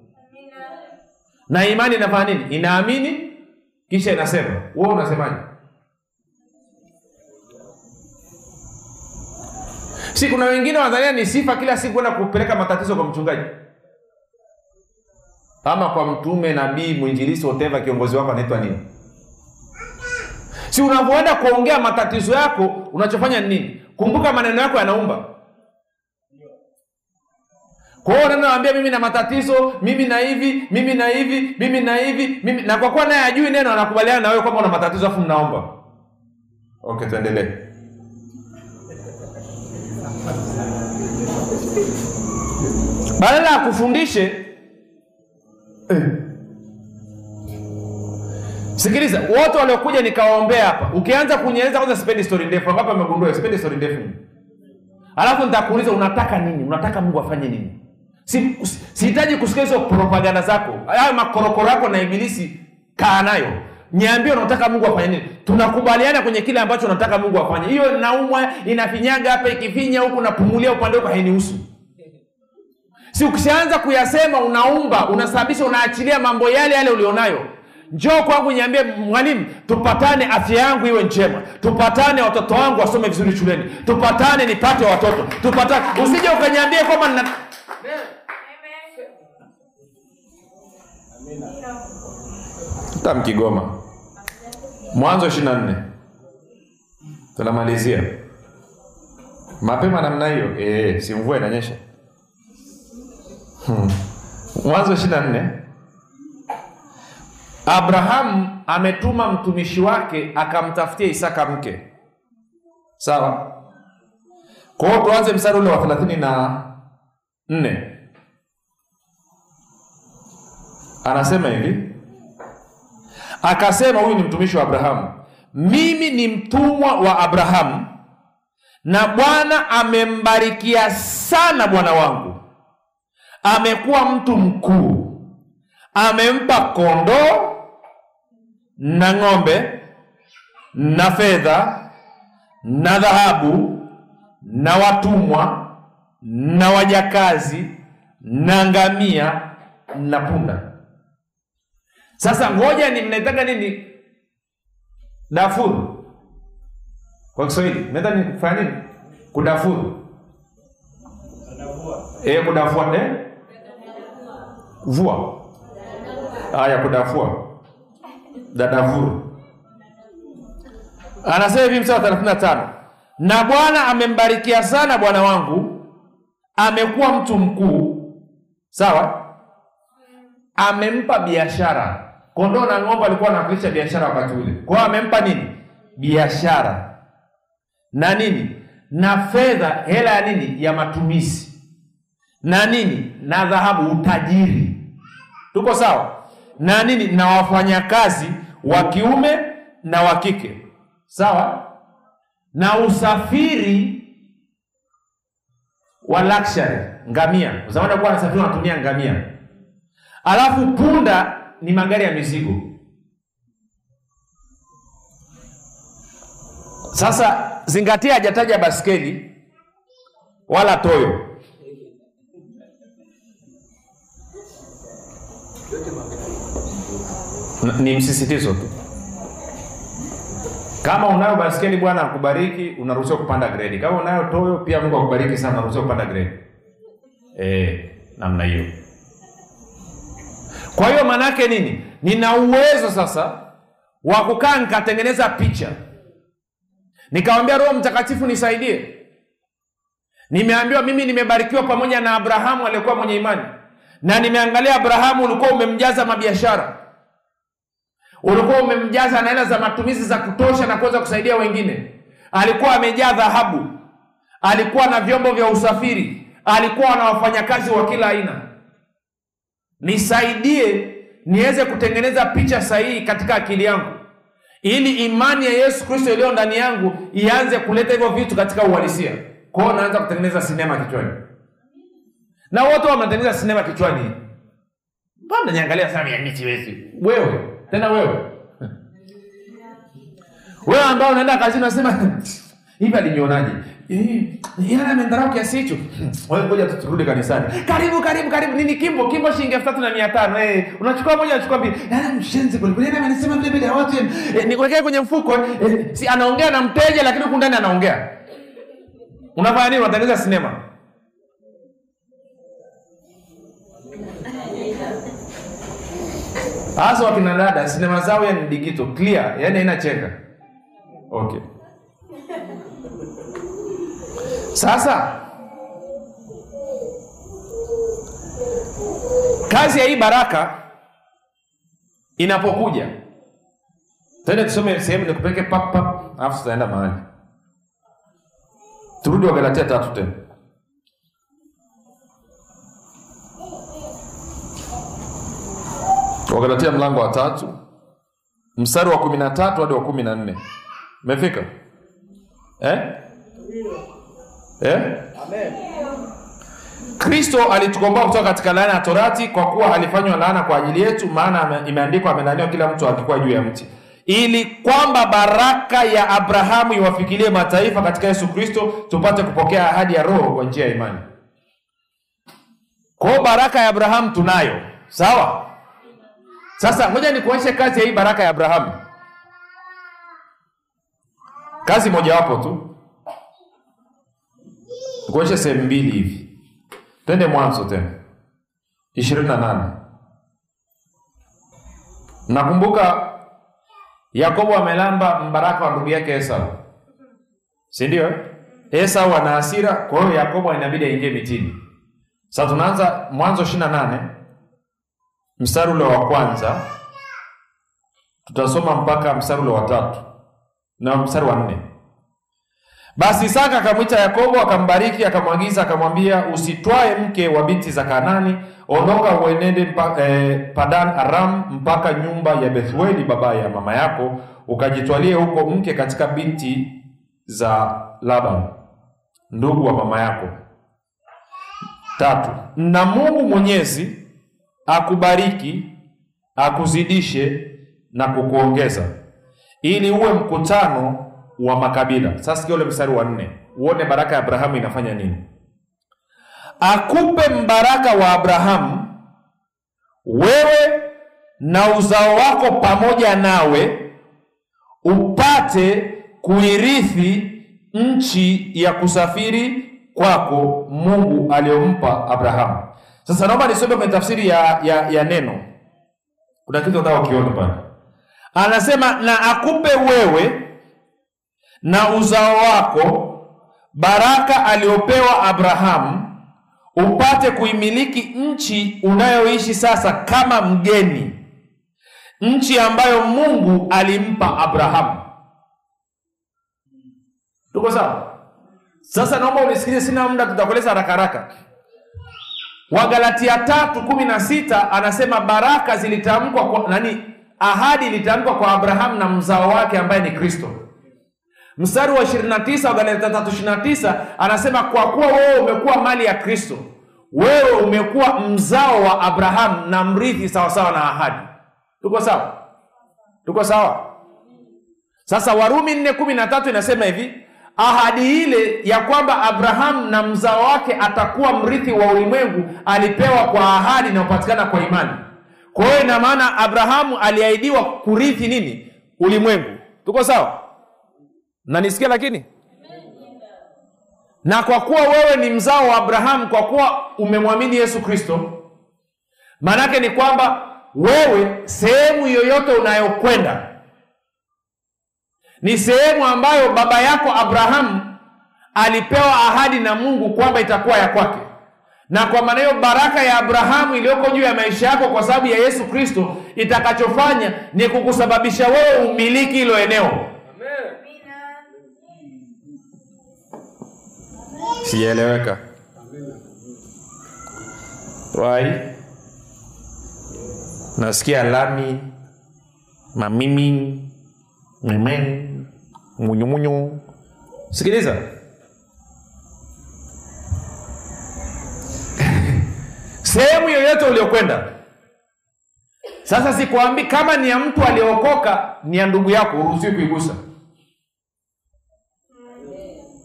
Na imani inafanya nini? Inaamini kisha inasema. Wewe unasemaje? Si kuna wengine wanadhania ni sifa kila siku kwenda kupeleka matatizo kwa mchungaji ama kwa mtume, nabii, mwinjilisi, whatever, kiongozi wako anaitwa nini? Si unavyoenda kuongea matatizo yako, unachofanya nini? Kumbuka maneno yako yanaumba. Kwa hiyo mimi na matatizo, mimi na hivi, mimi na hivi, mimi na hivi, mimi na kwa kuwa naye ajui neno, anakubaliana na wewe kwamba una matatizo afu mnaomba. Okay, tuendelee. Badala ya kufundishe eh. Sikiliza, wote waliokuja nikawaombea hapa, ukianza kunyeleza kwanza, sipendi story ndefu. Ambapo amegundua sipendi story ndefu, alafu nitakuuliza unataka nini? Unataka Mungu afanye nini? Si sihitaji kusikia hizo propaganda zako, hayo makorokoro yako na ibilisi, kaa nayo. Niambie unataka Mungu afanye nini? Tunakubaliana kwenye kile ambacho unataka Mungu afanye. Hiyo naumwa inafinyaga hapa, ikifinya huku napumulia upande huko, hainihusu. Si ukishaanza kuyasema unaumba, unasababisha, unaachilia mambo yale yale ulionayo. Njoo kwangu niambie, mwalimu, tupatane, afya yangu iwe njema, tupatane, watoto wangu wasome vizuri shuleni, tupatane, nipate watoto, tupatane. Usije ukaniambie kwamba nina hata Mkigoma. Mwanzo ishirini na nne tunamalizia mapema namna hiyo. E, si mvua inanyesha. Hmm. Mwanzo ishirini na nne Abrahamu ametuma mtumishi wake akamtafutia Isaka mke. Sawa. Kwa hiyo tuanze mstari ule wa thelathini na nne anasema hivi, akasema, huyu ni mtumishi wa Abrahamu, mimi ni mtumwa wa Abrahamu na Bwana amembarikia sana bwana wangu, amekuwa mtu mkuu, amempa kondoo na ng'ombe na fedha na dhahabu na watumwa na wajakazi na ngamia na punda. Sasa ngoja ni mnaitaka nini? Dafuru kwa Kiswahili mnaita ni kufanya nini? Kudafuru eh, kudafua eh, vua. Haya, kudafua dadavuru. Anasema hivi mstari wa 35, na Bwana amembarikia sana bwana wangu, amekuwa mtu mkuu. Sawa, amempa biashara. Kondoo na ng'ombe alikuwa anawakilisha biashara wakati ule. Kwa hiyo amempa nini? Biashara na nini na fedha, hela ya nini? Ya matumizi na nini na dhahabu, utajiri. Tuko sawa? Na nini na wafanyakazi wa kiume na wa kike, sawa, na usafiri wa luxury, ngamia. Zamani walikuwa wanasafiri wanatumia ngamia, alafu punda ni magari ya mizigo. Sasa zingatia, hajataja baskeli wala toyo. Ni msisitizo tu. Kama unayo baskeli, Bwana akubariki, unaruhusiwa kupanda gredi. Kama unayo toyo, pia Mungu akubariki sana, unaruhusiwa kupanda gredi Eh, namna hiyo. Kwa hiyo maana yake nini? Nina uwezo sasa wa kukaa nikatengeneza picha nikamwambia Roho Mtakatifu nisaidie. Nimeambiwa mimi nimebarikiwa pamoja na Abrahamu aliyekuwa mwenye imani, na nimeangalia Abrahamu ulikuwa umemjaza mabiashara, ulikuwa umemjaza na hela za matumizi za kutosha na kuweza kusaidia wengine. Alikuwa amejaa dhahabu, alikuwa na vyombo vya usafiri, alikuwa na wafanyakazi wa kila aina. Nisaidie niweze kutengeneza picha sahihi katika akili yangu ili imani ya Yesu Kristo iliyo ndani yangu ianze kuleta hivyo vitu katika uhalisia. Kwa hiyo naanza kutengeneza sinema kichwani, na wote wanatengeneza sinema kichwani. Mbona niangalia sana mimi siwezi? Wewe tena wewe wewe ambao unaenda kazini unasema hivi alinionaje? Yana amendharau kiasi hicho. Ngoja turudi kanisani. Karibu karibu karibu. Nini kimbo? Kimbo shilingi elfu tatu na mia tano. Eh, unachukua moja unachukua mbili. Yeye mshenzi kweli. Amenisema vile vile watu. Eh, nikuwekee kwenye mfuko. Eh, si anaongea na mteja lakini huku ndani anaongea. Unafanya nini? Unatengeneza sinema. Hasa wakina dada sinema zao yani digito clear, yani haina cheka. Okay. Sasa kazi ya hii baraka inapokuja, twende tusome sehemu nikupeleke pap pap, alafu tutaenda mahali. Turudi Wagalatia tatu tena. Wagalatia mlango wa tatu mstari wa kumi na tatu hadi wa kumi na nne Umefika eh? Eh? Kristo alitukomboa kutoka katika laana ya torati, kwa kuwa alifanywa laana kwa ajili yetu, maana imeandikwa, amelaaniwa kila mtu akikuwa juu ya mti, ili kwamba baraka ya Abrahamu iwafikilie mataifa katika Yesu Kristo, tupate kupokea ahadi ya Roho kwa njia ya imani. Kwa baraka ya Abrahamu tunayo, sawa? Sasa ngoja nikuonyeshe kazi ya hii baraka ya Abrahamu, kazi mojawapo tu, nikuonyeshe sehemu mbili hivi. Twende Mwanzo tena ishirini na nane. Nakumbuka Yakobo amelamba mbaraka wa ndugu yake Esau, si ndio? Esau ana hasira, kwa hiyo Yakobo inabidi aingie mitini. Sasa tunaanza Mwanzo ishirini na nane mstari ule wa kwanza, tutasoma mpaka mstari ule wa tatu na mstari wa nne. Basi Isaka akamwita Yakobo akambariki, akamwagiza akamwambia, usitwae mke wa binti za Kanani, ondoka uenende mpa, eh, Padan Aram mpaka nyumba ya Bethueli baba ya mama yako, ukajitwalie huko mke katika binti za Laban ndugu wa mama yako. Tatu, na Mungu Mwenyezi akubariki, akuzidishe na kukuongeza, ili uwe mkutano wa makabila. Sasa sikia ule mstari wa nne, uone baraka ya Abrahamu inafanya nini. Akupe mbaraka wa Abrahamu wewe na uzao wako pamoja nawe, upate kuirithi nchi ya kusafiri kwako Mungu aliyompa Abrahamu. Sasa naomba nisome kwenye tafsiri ya, ya, ya neno. Kuna kitu nataka ukione pale, anasema na akupe wewe na uzao wako baraka aliyopewa Abrahamu upate kuimiliki nchi unayoishi sasa kama mgeni, nchi ambayo Mungu alimpa Abrahamu. Tuko sawa? Sasa naomba unisikilize, sina muda, tutakueleza haraka haraka. Wagalatia tatu kumi na sita anasema baraka zilitamkwa kwa nani? Ahadi ilitamkwa kwa Abrahamu na mzao wake ambaye ni Kristo. Mstari wa 29 Wagalatia 3:29 anasema kwa kuwa wewe umekuwa mali ya Kristo, wewe umekuwa mzao wa Abrahamu na mrithi sawasawa na ahadi. Tuko sawa? Tuko sawa? Sasa Warumi 4:13 inasema hivi, ahadi ile ya kwamba Abrahamu na mzao wake atakuwa mrithi wa ulimwengu alipewa kwa ahadi inayopatikana kwa imani. Kwa hiyo ina maana Abrahamu aliahidiwa kurithi nini? Ulimwengu. Tuko sawa? Nanisikia lakini na kwa kuwa wewe ni mzao wa Abrahamu, kwa kuwa umemwamini Yesu Kristo, maanake ni kwamba wewe sehemu yoyote unayokwenda ni sehemu ambayo baba yako Abrahamu alipewa ahadi na Mungu kwamba itakuwa ya kwake, na kwa maana hiyo baraka ya Abrahamu iliyoko juu ya maisha yako kwa sababu ya Yesu Kristo itakachofanya ni kukusababisha wewe umiliki hilo eneo. Sijaeleweka? Wai, nasikia lami, mamimi, memen, munyumunyu. Sikiliza, <laughs> sehemu yoyote uliokwenda sasa, sikuambi kama ni ya mtu aliyeokoka, ni ya ndugu yako, uruhusiwi kuigusa.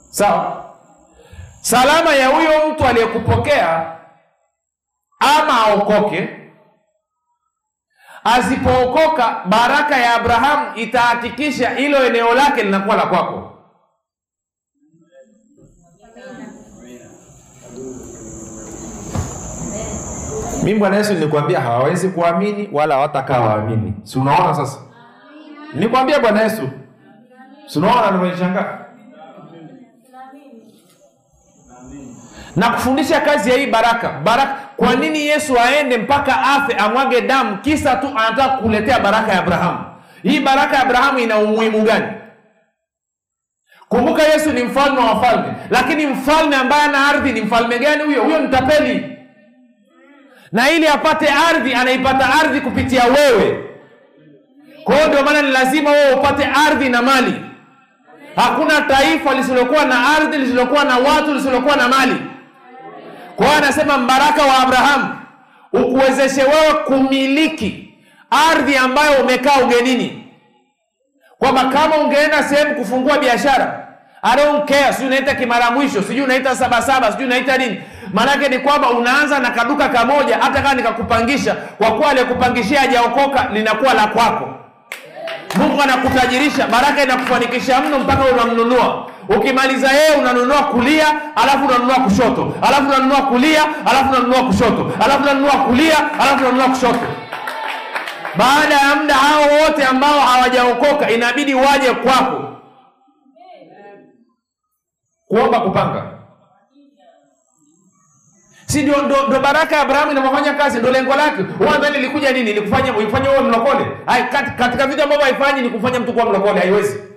Sawa? salama ya huyo mtu aliyekupokea ama aokoke. Asipookoka, baraka ya Abrahamu itahakikisha hilo eneo lake linakuwa la kwako. Mimi Bwana Yesu nilikwambia hawawezi kuamini wala hawatakaa waamini. Si unaona sasa? Nilikwambia Bwana Yesu. Si unaona nimeshangaa? na kufundisha kazi ya hii baraka baraka. Kwa nini Yesu aende mpaka afe amwage damu, kisa tu anataka kuletea baraka ya Abrahamu? Hii baraka ya Abrahamu ina umuhimu gani? Kumbuka Yesu ni mfalme wa wafalme, lakini mfalme ambaye ana ardhi ni mfalme gani huyo? Huyo ni tapeli, na ili apate ardhi anaipata ardhi kupitia wewe. Kwa hiyo ndio maana ni lazima wewe upate ardhi na mali. Hakuna taifa lisilokuwa na ardhi, lisilokuwa na watu, lisilokuwa na mali. Kwa anasema mbaraka wa Abrahamu ukuwezeshe wewe kumiliki ardhi ambayo umekaa ugenini, kwamba kama ungeenda sehemu kufungua biashara, I sijui unaita kimara mwisho, sijui unaita sabasaba, sijui unaita nini, maanake ni kwamba unaanza na kaduka kamoja, hata kama nikakupangisha, kwa kuwa aliyekupangishia hajaokoka, linakuwa la kwako. Mungu anakutajirisha, baraka inakufanikisha mno mpaka unamnunua. Ukimaliza yeye unanunua kulia, alafu unanunua kushoto, alafu unanunua kulia, alafu unanunua kushoto, alafu unanunua kulia, alafu unanunua kushoto. Baada ya muda, hao wote ambao hawajaokoka inabidi waje kwako kuomba kupanga. Si ndio, Ndo baraka ya Abrahamu inavyofanya kazi, ndo lengo lake. Wewe ilikuja nini? Ilikufanya uifanye wewe mlokole? Katika vitu ambavyo haifanyi ni kufanya mtu kuwa mlokole, haiwezi.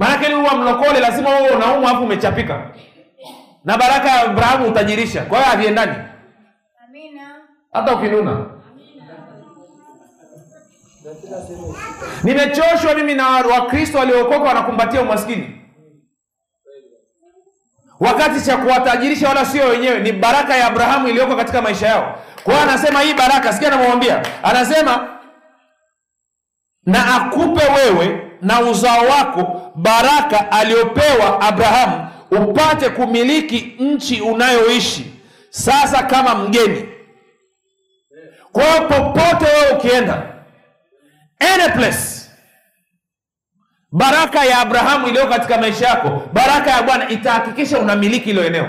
Maana ili uwe mlokole lazima wewe unaumwa afu umechapika. Na baraka ya Abrahamu utajirisha. Kwa hiyo haviendani. Hata ukinuna. Nimechoshwa mimi na Wakristo waliokoka wanakumbatia umaskini wakati cha kuwatajirisha wala sio wenyewe, ni baraka ya Abrahamu iliyoko katika maisha yao. Kwa hiyo anasema hii baraka, sikia anamwambia, anasema na akupe wewe na uzao wako baraka aliyopewa Abrahamu, upate kumiliki nchi unayoishi sasa kama mgeni. Kwa hiyo popote wewe ukienda, any place baraka ya Abrahamu iliyo katika maisha yako, baraka ya Bwana itahakikisha unamiliki hilo eneo.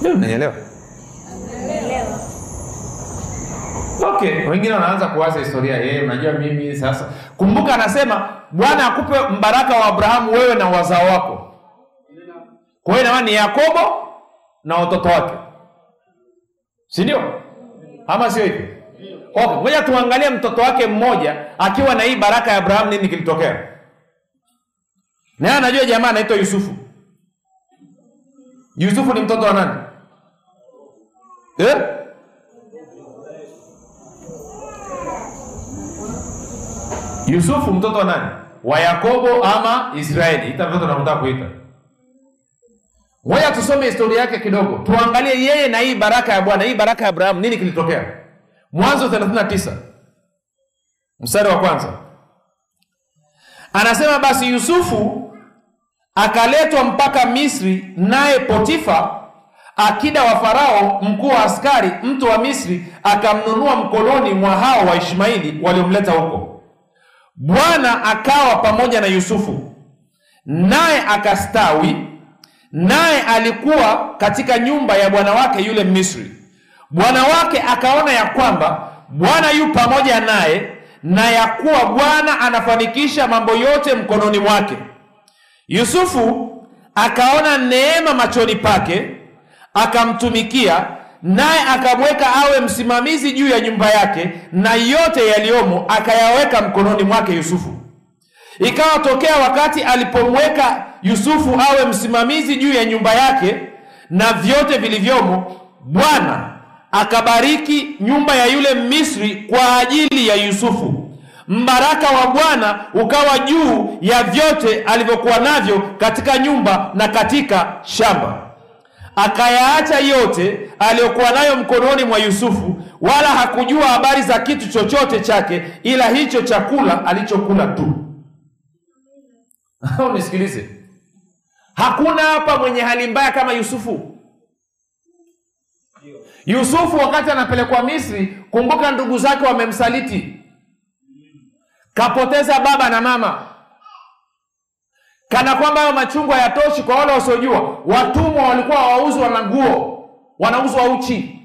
Ndio, unanielewa? Okay. wengine wanaanza kuwaza historia yeye unajua mimi sasa kumbuka anasema bwana akupe mbaraka wa abrahamu wewe na wazao wako. Kwa hiyo ni yakobo na watoto wake. Si ndio? Ama sio hivyo okay ngoja tuangalie mtoto wake mmoja akiwa na hii baraka ya abrahamu nini kilitokea? Naye anajua jamaa anaitwa yusufu. Yusufu ni mtoto wa nani eh? yusufu mtoto wa nani? Wa yakobo ama israeli? Ita vyote unavotaka kuita. Ngoja tusome historia yake kidogo. Tuangalie yeye na hii baraka ya bwana. Hii baraka ya abrahamu nini kilitokea? Mwanzo 39 mstari wa kwanza. Anasema basi yusufu akaletwa mpaka misri naye potifa akida wa farao mkuu wa askari mtu wa misri akamnunua mkononi mwa hao wa ishmaili waliomleta huko. Bwana akawa pamoja na yusufu. Naye akastawi. Naye alikuwa katika nyumba ya bwana wake yule misri bwana wake akaona ya kwamba bwana yu pamoja naye na ya kuwa bwana anafanikisha mambo yote mkononi mwake. Yusufu akaona neema machoni pake akamtumikia naye akamweka awe msimamizi juu ya nyumba yake na yote yaliyomo akayaweka mkononi mwake yusufu. Ikawa tokea wakati alipomweka yusufu awe msimamizi juu ya nyumba yake na vyote vilivyomo bwana akabariki nyumba ya yule misri kwa ajili ya yusufu. Mbaraka wa bwana ukawa juu ya vyote alivyokuwa navyo katika nyumba na katika shamba akayaacha yote aliyokuwa nayo mkononi mwa yusufu wala hakujua habari za kitu chochote chake ila hicho chakula alichokula tu. <laughs> Nisikilize hakuna hapa mwenye hali mbaya kama yusufu. Yusufu wakati anapelekwa misri kumbuka ndugu zake wamemsaliti. Kapoteza baba na mama kana kwamba hayo machungwa yatoshi. kwa wale wasiojua. Watumwa walikuwa wauzwa na nguo wanauzwa uchi.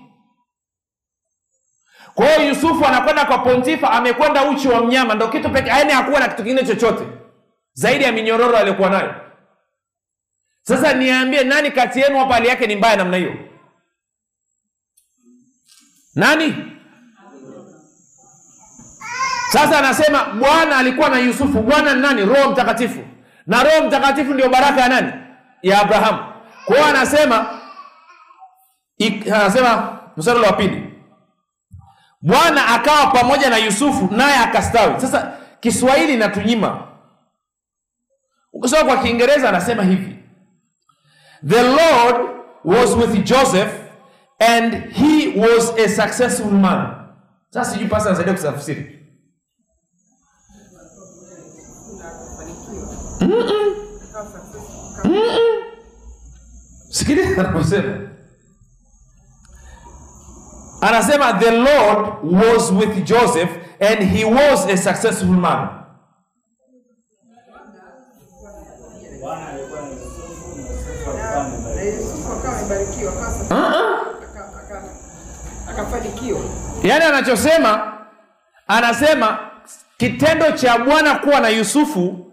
Kwa hiyo yusufu anakwenda kwa pontifa amekwenda uchi wa mnyama ndo kitu pekee, yaani hakuwa na kitu kingine chochote zaidi ya minyororo aliyokuwa nayo. Sasa niambie nani kati yenu hapa hali yake ni mbaya namna hiyo? Nani? Sasa anasema bwana alikuwa na yusufu. Bwana ni nani? Roho mtakatifu na roho mtakatifu ndio baraka ya nani? Ya abrahamu kwa hiyo anasema anasema mstari wa pili. Bwana akawa pamoja na yusufu naye akastawi. Sasa kiswahili natunyima, ukisoma kwa kiingereza anasema hivi. The lord was with joseph and he was a successful man. Sasa sijui pasa anasaidia sikiliza anaposema. Anasema the lord was with joseph and he was a successful man. Yaani anachosema anasema kitendo cha bwana kuwa na yusufu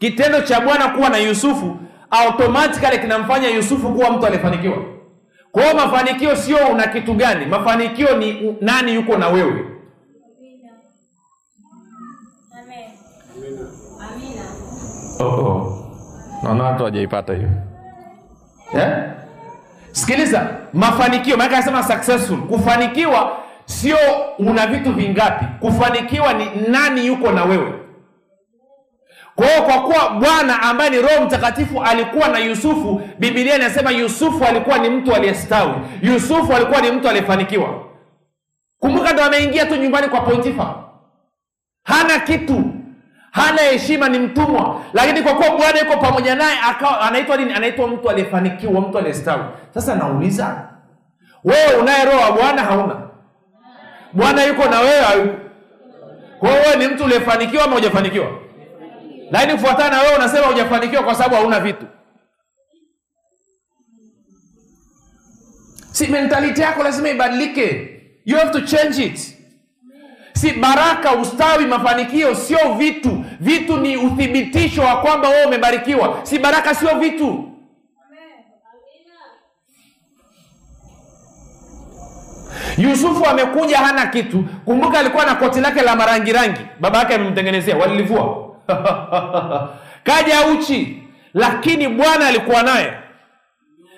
kitendo cha bwana kuwa na yusufu automatically kinamfanya yusufu kuwa mtu aliyefanikiwa. Kwa hiyo mafanikio sio una kitu gani mafanikio ni nani yuko na wewe. Oh, oh. naona watu hawajaipata hiyo. Yeah? sikiliza mafanikio maana anasema successful. Kufanikiwa sio una vitu vingapi. Kufanikiwa ni nani yuko na wewe kwa hiyo kwa kuwa bwana ambaye ni roho mtakatifu alikuwa na yusufu bibilia inasema yusufu alikuwa ni mtu aliyestawi. Yusufu alikuwa ni mtu aliyefanikiwa. Kumbuka ndo ameingia tu nyumbani kwa pontifa hana kitu. Hana heshima ni mtumwa. Lakini kwa kuwa bwana yuko pamoja naye anaitwa nini? Anaitwa mtu aliyefanikiwa mtu aliyestawi. Sasa nauliza wewe unaye roho wa bwana? Hauna. Bwana yuko na wewe? Kwa hiyo wewe ni mtu uliyefanikiwa ama hujafanikiwa lakini kufuatana na wewe unasema hujafanikiwa kwa sababu hauna vitu. Si mentality yako lazima ibadilike. You have to change it. Si baraka ustawi mafanikio sio vitu. Vitu ni uthibitisho wa kwamba wewe umebarikiwa. Si baraka sio vitu. Yusufu amekuja hana kitu. Kumbuka alikuwa na koti lake la marangirangi. Baba yake amemtengenezea. Walilivua <laughs> kaja uchi lakini bwana alikuwa naye.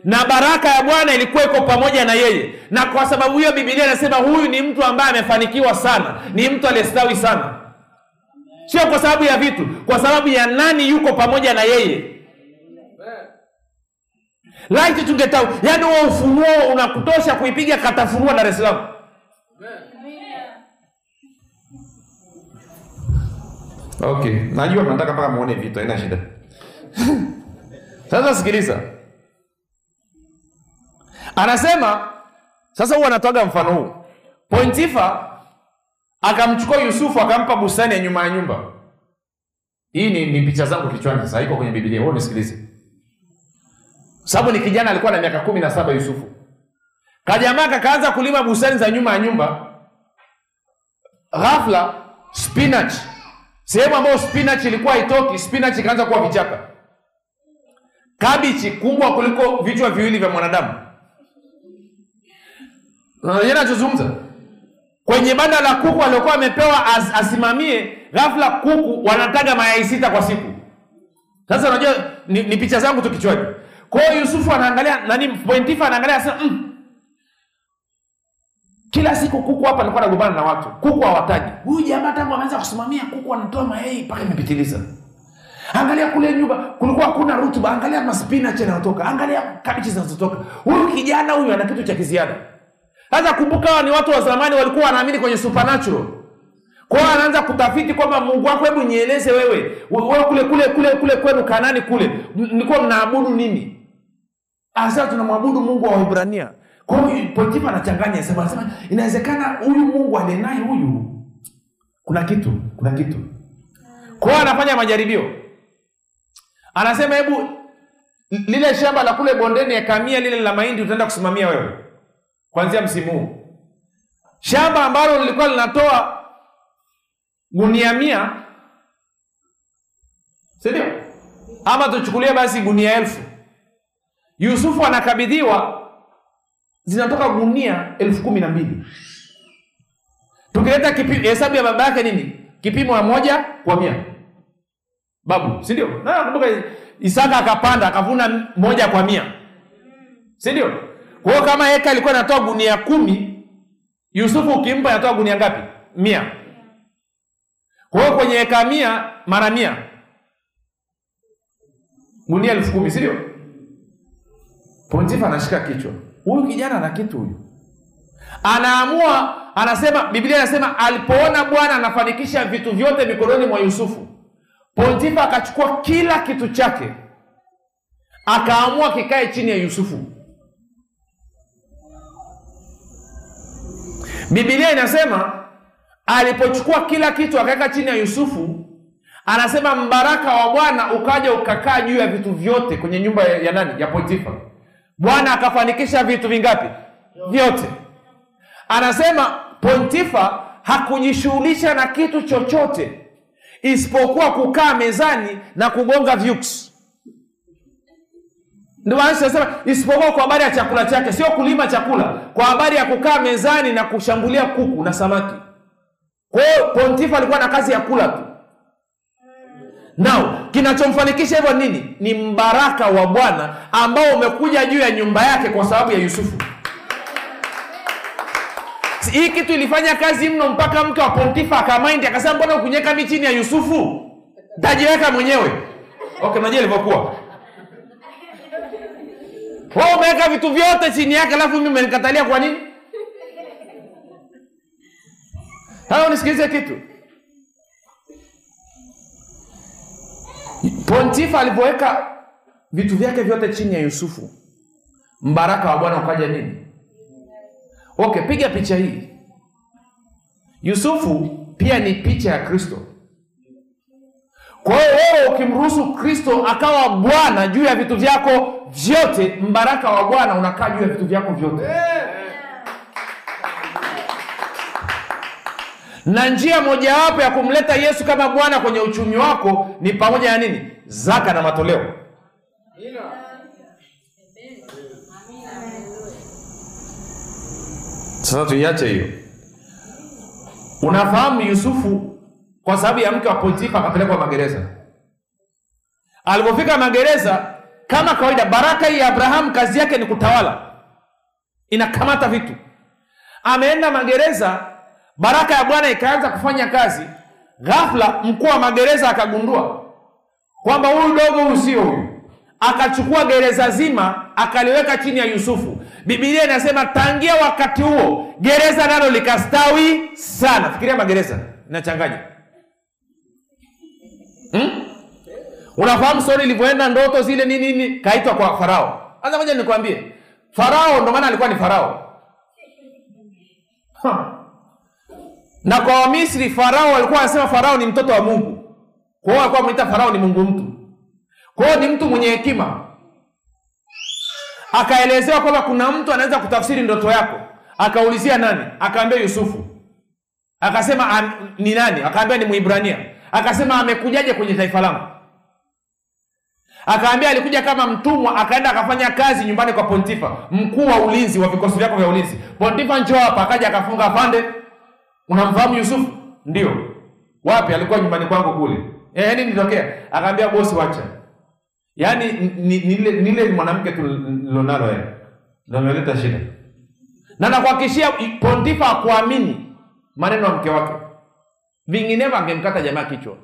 Na baraka ya bwana ilikuwa iko pamoja na yeye. Na kwa sababu hiyo bibilia inasema huyu ni mtu ambaye amefanikiwa sana ni mtu aliyestawi sana. Sio kwa sababu ya vitu kwa sababu ya nani yuko pamoja na yeye. Laiti tungetau yaani huo ufunuo unakutosha kuipiga katafunua dar es salaam okay. Najua mnataka mpaka muone vitu haina shida. Sasa sikiliza. Anasema sasa huwa anatoaga mfano huu. Pointifa akamchukua yusufu akampa bustani ya nyuma ya nyumba. Hii ni, ni picha zangu kichwani sasa iko kwenye Biblia. wewe nisikilize. Sababu ni kijana alikuwa na miaka kumi na saba yusufu. Kajamaa kakaanza kulima bustani za nyuma ya nyumba. Ghafla spinach sehemu ambayo spinach ilikuwa haitoki, spinach ikaanza kuwa vichaka kabichi kubwa kuliko vichwa viwili vya mwanadamu. Nachozungumza kwenye banda la kuku aliokuwa amepewa as, asimamie ghafla kuku wanataga mayai sita kwa siku. Sasa unajua ni, ni picha zangu tu kichwani. Kwa hiyo yusufu anaangalia nani pointifa anaangalia anasema mm, kila siku kuku hapa alikuwa anagombana na watu. Kuku hawataji. Huyu jamaa tangu ameanza kusimamia kuku anatoa mayai mpaka imepitiliza. Angalia kule nyumba kulikuwa hakuna rutuba. Angalia maspinach yanayotoka. Angalia kabichi zinazotoka. Huyu kijana huyu ana kitu cha kiziada. Sasa kumbuka hawa ni watu wa zamani walikuwa wanaamini kwenye supernatural. Kwao anaanza kutafiti kwamba mungu wako hebu nieleze wewe. Wewe kule kule kule kule kwenu kanani kule mlikuwa mnaabudu nini? Asa tunamwabudu mungu wa waibrania kwa potifa anachanganya hesabu anasema inawezekana huyu mungu alienaye huyu kuna kitu kuna kitu. Kwa anafanya majaribio. Anasema hebu lile shamba la kule bondeni yakamia lile la mahindi utaenda kusimamia wewe kwanzia msimu huu. Shamba ambalo lilikuwa linatoa gunia mia sindio ama tuchukulie basi gunia elfu. Yusufu anakabidhiwa zinatoka gunia elfu kumi na mbili. Tukileta hesabu ya baba yake nini? Kipimo ya moja kwa mia. Babu sindio nakumbuka isaka akapanda akavuna moja kwa mia. Sindio kwa hiyo kama eka alikuwa anatoa gunia kumi yusufu ukimpa anatoa gunia ngapi? Mia. Kwa kwenye eka mia mara mia. Gunia elfu kumi sindio pontifa anashika kichwa huyu kijana ana kitu huyu. Anaamua anasema biblia inasema alipoona bwana anafanikisha vitu vyote mikononi mwa yusufu pontifa akachukua kila kitu chake akaamua kikae chini ya yusufu. Bibilia inasema alipochukua kila kitu akaweka chini ya yusufu anasema mbaraka wa bwana ukaja ukakaa juu ya vitu vyote kwenye nyumba ya, ya nani? Ya potifa bwana akafanikisha vitu vingapi? Vyote. Anasema pontifa hakujishughulisha na kitu chochote isipokuwa kukaa mezani na kugonga vyuks ndio isipokuwa kwa habari ya chakula chake sio kulima chakula kwa habari ya kukaa mezani na kushambulia kuku na samaki. Kwa hiyo pontifa alikuwa na kazi ya kula tu nao kinachomfanikisha hivyo nini? Ni mbaraka wa bwana ambao umekuja juu ya nyumba yake kwa sababu ya yusufu. Hii kitu ilifanya kazi mno mpaka mke wa pontifa akamaindi akasema mbona ukunyeka mi chini ya yusufu? Ntajiweka mwenyewe. Okay najua ilivyokuwa. Wewe umeweka vitu vyote chini yake alafu mimi umenikatalia kwa nini? Haya nisikilize kitu pontifa alivyoweka vitu vyake vyote chini ya yusufu mbaraka wa bwana ukaja nini? Okay piga picha hii. Yusufu pia ni picha ya kristo. Kwa hiyo wewe ukimruhusu kristo akawa bwana juu ya vitu vyako vyote mbaraka wa bwana unakaa juu ya vitu vyako vyote na njia mojawapo ya kumleta yesu kama bwana kwenye uchumi wako ni pamoja na nini? Zaka na matoleo. Sasa tuiache hiyo. Unafahamu yusufu kwa sababu ya mke wa potifa akapelekwa magereza. Alipofika magereza kama kawaida baraka hii ya abrahamu kazi yake ni kutawala. Inakamata vitu. Ameenda magereza baraka ya bwana ikaanza kufanya kazi. Ghafla mkuu wa magereza akagundua kwamba huyu dogo huyu sio huyu. Akachukua gereza zima akaliweka chini ya yusufu. Bibilia inasema tangia wakati huo gereza nalo likastawi sana. Fikiria magereza inachanganya. Hmm? unafahamu stori ilivyoenda ndoto zile nini nini? Kaitwa kwa farao. Sasa moja nikwambie. Farao ndo maana alikuwa ni farao. Ha. Na kwa wamisri farao alikuwa anasema farao ni mtoto wa mungu. Kwa hiyo alikuwa wamwita farao ni mungu mtu. Kwa hiyo ni mtu mwenye hekima. Akaelezewa kwamba kuna mtu anaweza kutafsiri ndoto yako. Akaulizia nani? Akaambia yusufu. Akasema "Am- ni nani? Akaambia ni mwibrania. Akasema amekujaje kwenye taifa langu? Akaambia alikuja kama mtumwa akaenda akafanya kazi nyumbani kwa pontifa mkuu wa ulinzi wa vikosi vyako vya ulinzi. Pontifa njoo hapa. Akaja akafunga afande unamfahamu yusufu? Ndio. Wapi? Alikuwa nyumbani kwangu kule. Eh nini nitokea akaambia bosi wacha. Yaani ni- ni- nile nile mwanamke tu nilonalo yeye. Ndio shida. Na nakuhakikishia pontifa akuamini maneno ya mke wake. Vinginevyo angemkata jamaa kichwa.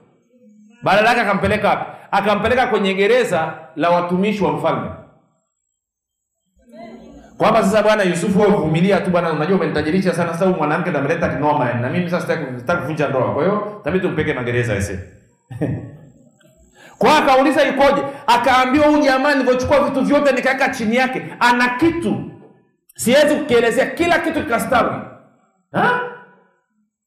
Badala yake akampeleka wapi? Akampeleka kwenye gereza la watumishi wa mfalme kwamba sasa bwana yusufu wewe vumilia tu bwana unajua umenitajirisha sana sasa huyu mwanamke ndo ameleta kinoma na mimi sasa sitaki kuvunja ndoa. Kwa hiyo tabii tumpeke magereza ese. <laughs> Kwa akauliza ikoje? Akaambiwa huyu jamaa nilivyochukua vitu vyote nikaweka chini yake ana kitu. Siwezi kukielezea kila kitu kikastawi.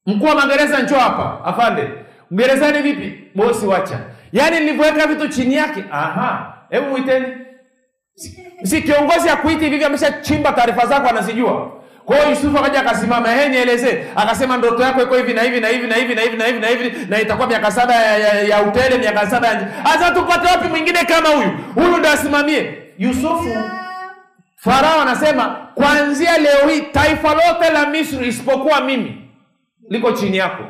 Mkuu wa magereza njoo hapa afande. Gerezani vipi? Bosi wacha. Yaani nilivyoweka vitu chini yake aha hebu mwiteni si, kiongozi akuiti hivi ameshachimba taarifa zako anazijua. Kwa hiyo yusufu akaja akasimama yeye nielezee akasema ndoto yako iko hivi na hivi na hivi na hivi na hivi na hivi na hivi na itakuwa miaka saba ya, ya, ya utele miaka saba ya hasa tupate wapi mwingine kama huyu? Huyu ndo asimamie. Yusufu farao anasema kuanzia leo hii taifa lote la misri isipokuwa mimi liko chini yako.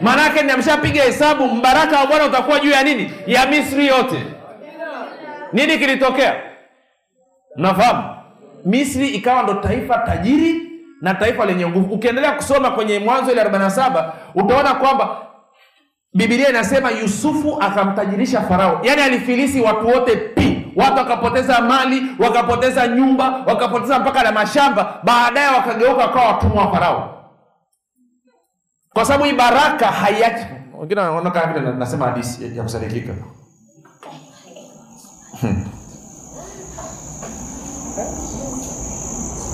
Maanake ni ameshapiga hesabu mbaraka wa bwana utakuwa juu ya nini? Ya misri yote. Nini kilitokea mnafahamu misri ikawa ndo taifa tajiri na taifa lenye nguvu. Ukiendelea kusoma kwenye mwanzo ile 47 utaona kwamba bibilia inasema yusufu akamtajirisha farao. Yaani alifilisi watu wote pi. Watu wakapoteza mali wakapoteza nyumba wakapoteza mpaka na mashamba. Baadaye wakageuka wakawa watumwa wa farao. Kwa sababu hii baraka haiachi. Wengine wanaona kama vile nasema hadisi ya- ya kusadikika <laughs>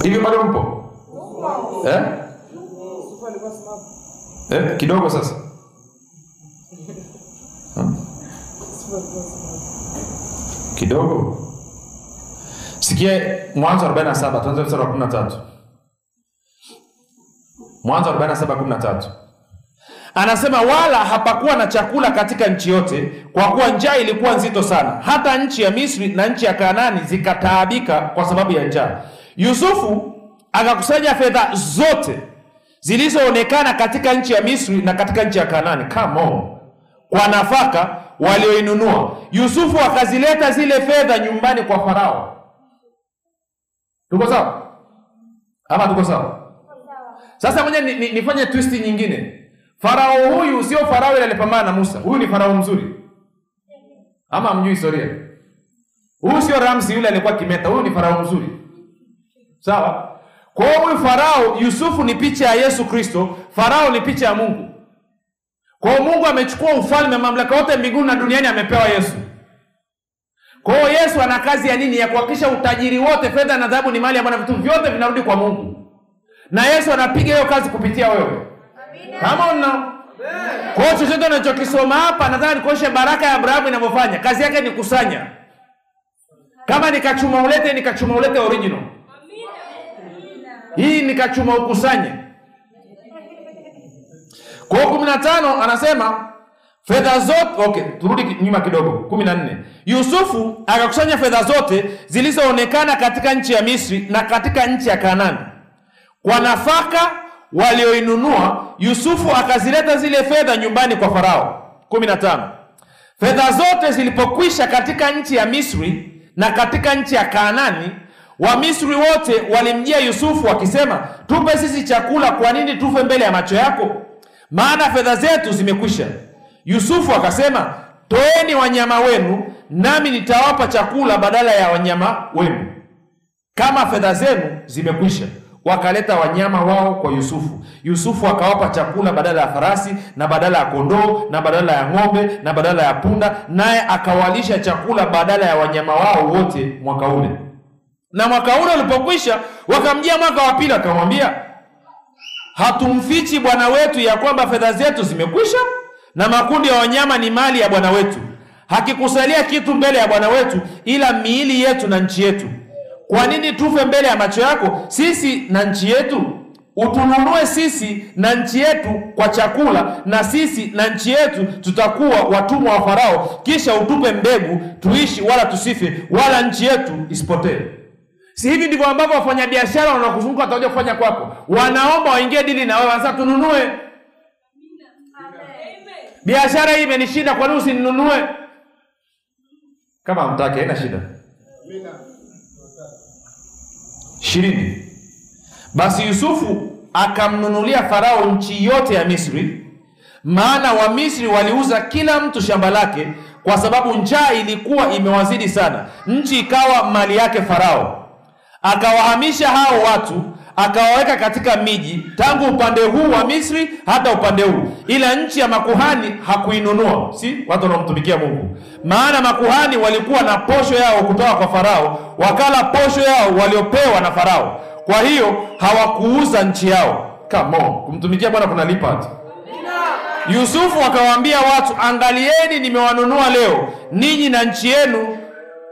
hivi bado mpo? Eh? Eh? kidogo sasa. Hmm. kidogo. Sikia mwanzo 47 tuanze mstari wa 13 mwanzo 47 13 anasema wala hapakuwa na chakula katika nchi yote kwa kuwa njaa ilikuwa nzito sana. Hata nchi ya misri na nchi ya kanaani zikataabika kwa sababu ya njaa yusufu akakusanya fedha zote zilizoonekana katika nchi ya misri na katika nchi ya kanaani Come on. kwa nafaka walioinunua. Yusufu akazileta zile fedha nyumbani kwa farao. Tuko sawa? Ama tuko sawa? Sasa moja ni, ni, nifanye twist nyingine. Farao huyu sio farao ile alipambana na musa. Huyu ni farao mzuri. Ama mjui historia? Huyu sio ramsi yule alikuwa kimeta. Huyu ni farao mzuri sawa? Kwa hiyo huyu farao yusufu ni picha ya yesu kristo farao ni picha ya mungu. Kwa hiyo mungu amechukua ufalme mamlaka yote mbinguni na duniani amepewa yesu. Kwa hiyo yesu ana kazi ya nini? Ya kuhakikisha utajiri wote fedha na dhahabu ni mali ya Bwana, vitu vyote vinarudi kwa mungu. Na yesu anapiga hiyo kazi kupitia wewe. Kama una kwa hiyo chochote unachokisoma hapa nataka nikuoshe baraka ya abrahamu inavyofanya. Kazi yake ni kusanya. Kama nikachuma ulete nikachuma ulete original hii nikachuma ukusanye. Kwa hiyo kumi na tano anasema fedha zote okay turudi nyuma kidogo kumi na nne. Yusufu akakusanya fedha zote zilizoonekana katika nchi ya misri na katika nchi ya kanani. Kwa nafaka walioinunua yusufu akazileta zile fedha nyumbani kwa farao. 15 fedha zote zilipokwisha katika nchi ya misri na katika nchi ya kaanani wamisri wote walimjia yusufu wakisema tupe sisi chakula kwa nini tufe mbele ya macho yako? Maana fedha zetu zimekwisha. Yusufu akasema toeni wanyama wenu nami nitawapa chakula badala ya wanyama wenu. Kama fedha zenu zimekwisha wakaleta wanyama wao kwa yusufu. Yusufu akawapa chakula badala ya farasi na badala ya kondoo na badala ya ng'ombe na badala ya punda naye akawalisha chakula badala ya wanyama wao wote mwaka ule na mwaka ule ulipokwisha wakamjia mwaka wa pili akamwambia hatumfichi bwana wetu ya kwamba fedha zetu zimekwisha na makundi ya wanyama ni mali ya bwana wetu. Hakikusalia kitu mbele ya bwana wetu ila miili yetu na nchi yetu. Kwa nini tufe mbele ya macho yako sisi na nchi yetu? Utununue sisi na nchi yetu kwa chakula na sisi na nchi yetu tutakuwa watumwa wa farao. Kisha utupe mbegu tuishi wala tusife wala nchi yetu isipotee si hivi ndivyo ambavyo wafanyabiashara wanakuzunguka watakuja kufanya kwako wanaomba waingie dili na wewe sasa tununue biashara hii imenishinda kwa nini usininunue? Kama hamtaki haina shida. Ishirini. Basi yusufu akamnunulia farao nchi yote ya misri maana wamisri waliuza kila mtu shamba lake kwa sababu njaa ilikuwa imewazidi sana. Nchi ikawa mali yake farao akawahamisha hao watu akawaweka katika miji tangu upande huu wa misri hata upande huu. Ila nchi ya makuhani hakuinunua. Si watu wanaomtumikia mungu. Maana makuhani walikuwa na posho yao kutoka kwa farao wakala posho yao waliopewa na farao. Kwa hiyo hawakuuza nchi yao. Come on, kumtumikia bwana kunalipa tu. Yusufu akawaambia watu angalieni nimewanunua leo. Ninyi na nchi yenu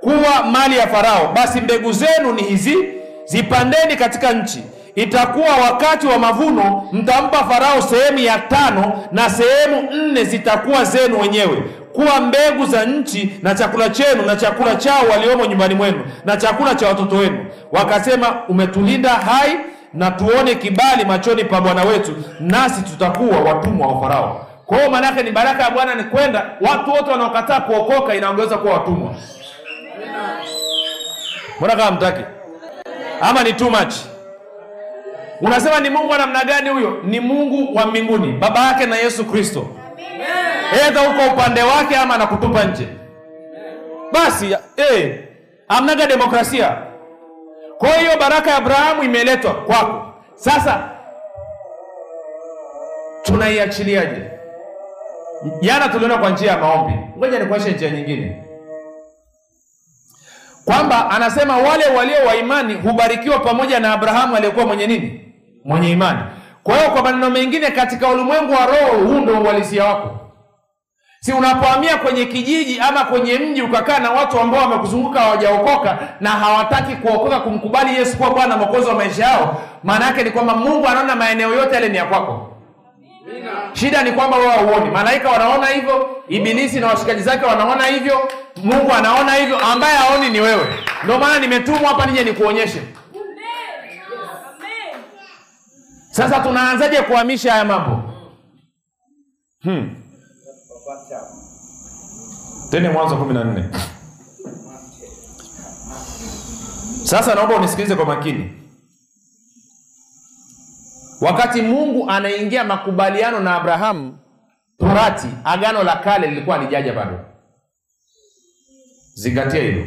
kuwa mali ya farao. Basi mbegu zenu ni hizi zipandeni katika nchi. Itakuwa wakati wa mavuno mtampa farao sehemu ya tano na sehemu nne zitakuwa zenu wenyewe. Kuwa mbegu za nchi na chakula chenu na chakula chao waliomo nyumbani mwenu na chakula cha watoto wenu. Wakasema umetulinda hai na tuone kibali machoni pa bwana wetu nasi tutakuwa watumwa wa farao. Kwa hiyo maanake ni baraka ya bwana ni kwenda watu wote wanaokataa kuokoka inaongeza kuwa watumwa mbona kama mtaki ama ni too much? Unasema ni mungu wa namna gani huyo? Ni mungu wa mbinguni baba yake na yesu kristo. Edha huko upande wake ama anakutupa nje. Basi eh, amnaga demokrasia? Kwa hiyo baraka ya abrahamu imeletwa kwako. Sasa tunaiachiliaje? Jana tuliona kwa njia ya maombi. Ngoja nikuonyeshe njia nyingine kwamba anasema wale walio wa imani hubarikiwa pamoja na abrahamu aliyekuwa mwenye nini? Mwenye imani. Kwa hiyo kwa maneno mengine katika ulimwengu wa roho huu ndo uhalisia wako. Si unapohamia kwenye kijiji ama kwenye mji ukakaa na watu ambao wamekuzunguka hawajaokoka na hawataki kuokoka kumkubali yesu kuwa bwana mwokozi wa maisha yao maana yake ni kwamba mungu anaona maeneo yote yale ni ya kwako shida ni kwamba wewe hauoni malaika wanaona hivyo ibilisi na washikaji zake wanaona hivyo mungu anaona hivyo. Ambaye haoni ni wewe. Ndio maana nimetumwa hapa nije nikuonyeshe. Sasa tunaanzaje kuhamisha haya mambo? Hmm. tene mwanzo kumi na nne. Sasa naomba unisikilize kwa makini wakati mungu anaingia makubaliano na abrahamu torati agano la kale lilikuwa lijaja bado. Zingatia hilo.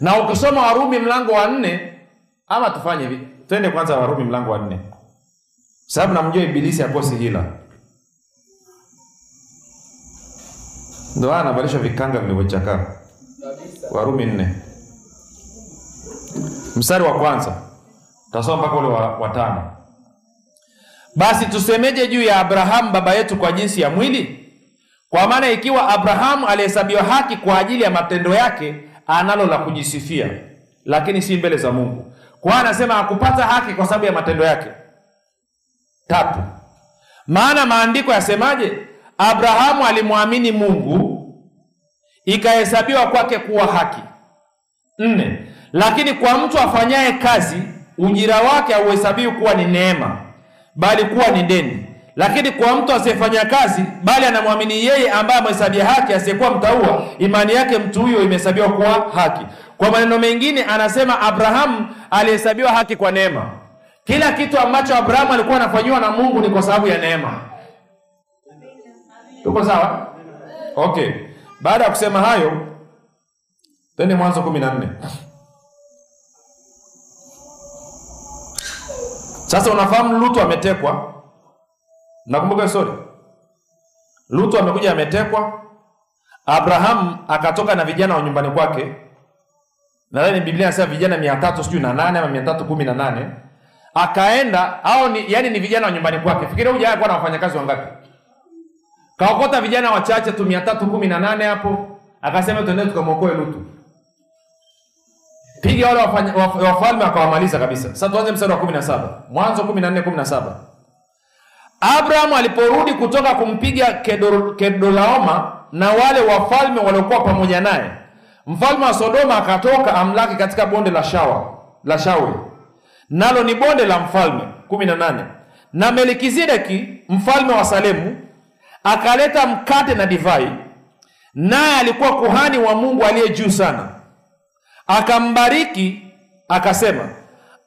Na ukisoma warumi mlango wa nne ama tufanye hivi twende kwanza warumi mlango wa nne. Sababu namjua ibilisi akosi hila. Ndo haya anavalishwa vikanga vilivyochakaa. Warumi nne. Mstari wa kwanza. Tasoma mpaka ule wa, wa basi tusemeje juu ya abrahamu baba yetu kwa jinsi ya mwili? Kwa maana ikiwa abrahamu alihesabiwa haki kwa ajili ya matendo yake analo la kujisifia. Lakini si mbele za mungu. Kwa anasema hakupata haki kwa sababu ya matendo yake. Tatu. Maana maandiko yasemaje? Abrahamu alimwamini mungu ikahesabiwa kwake kuwa haki. Nne. Lakini kwa mtu afanyaye kazi ujira wake hauhesabiwi kuwa ni neema bali kuwa ni deni. Lakini kwa mtu asiyefanya kazi bali anamwamini yeye ambaye amehesabia haki asiyekuwa mtaua imani yake mtu huyo imehesabiwa kuwa haki. Kwa maneno mengine anasema abrahamu alihesabiwa haki kwa neema. Kila kitu ambacho abrahamu alikuwa anafanyiwa na mungu ni kwa sababu ya neema. Tuko sawa? Okay. Baada ya kusema hayo twende mwanzo kumi na nne sasa unafahamu lutu ametekwa? Nakumbuka story. Lutu amekuja ametekwa. Abrahamu akatoka na vijana wa nyumbani kwake. Nadhani biblia inasema vijana mia tatu sijui na nane ama mia tatu kumi na nane. Akaenda au ni, yani ni vijana wa nyumbani kwake. Fikiria huja alikuwa na wafanyakazi wangapi? Kaokota vijana wachache tu mia tatu kumi na nane hapo. Akasema tuende tukamwokoe lutu piga wale wafalme akawamaliza kabisa. Sasa tuanze mstari wa kumi na saba. Mwanzo kumi na nne kumi na saba. Abrahamu aliporudi kutoka kumpiga kedolaoma na wale wafalme waliokuwa pamoja naye mfalme wa sodoma akatoka amlaki katika bonde la shawa la shauri nalo ni bonde la mfalme 18 na melkizedeki mfalme wa salemu akaleta mkate na divai naye alikuwa kuhani wa mungu aliye juu sana akambariki akasema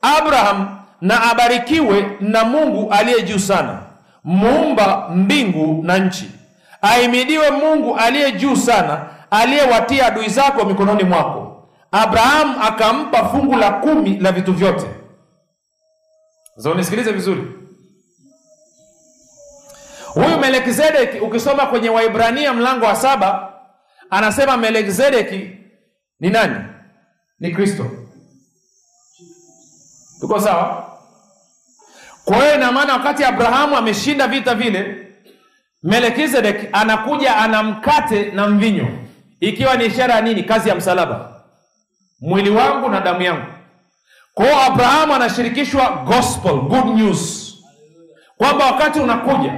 abraham na abarikiwe na mungu aliye juu sana muumba mbingu na nchi. Aimidiwe mungu aliye juu sana aliyewatia adui zako mikononi mwako. Abrahamu akampa fungu la kumi la vitu vyote. Nisikilize vizuri. Huyu melkizedeki ukisoma kwenye waibrania mlango wa saba anasema melkizedeki ni nani ni kristo. Tuko sawa? Kwa hiyo ina maana wakati abrahamu ameshinda vita vile melkizedek anakuja ana mkate na mvinyo. Ikiwa ni ishara ya nini? Kazi ya msalaba. Mwili wangu na damu yangu. Kwa hiyo abrahamu anashirikishwa gospel good news. Kwamba wakati unakuja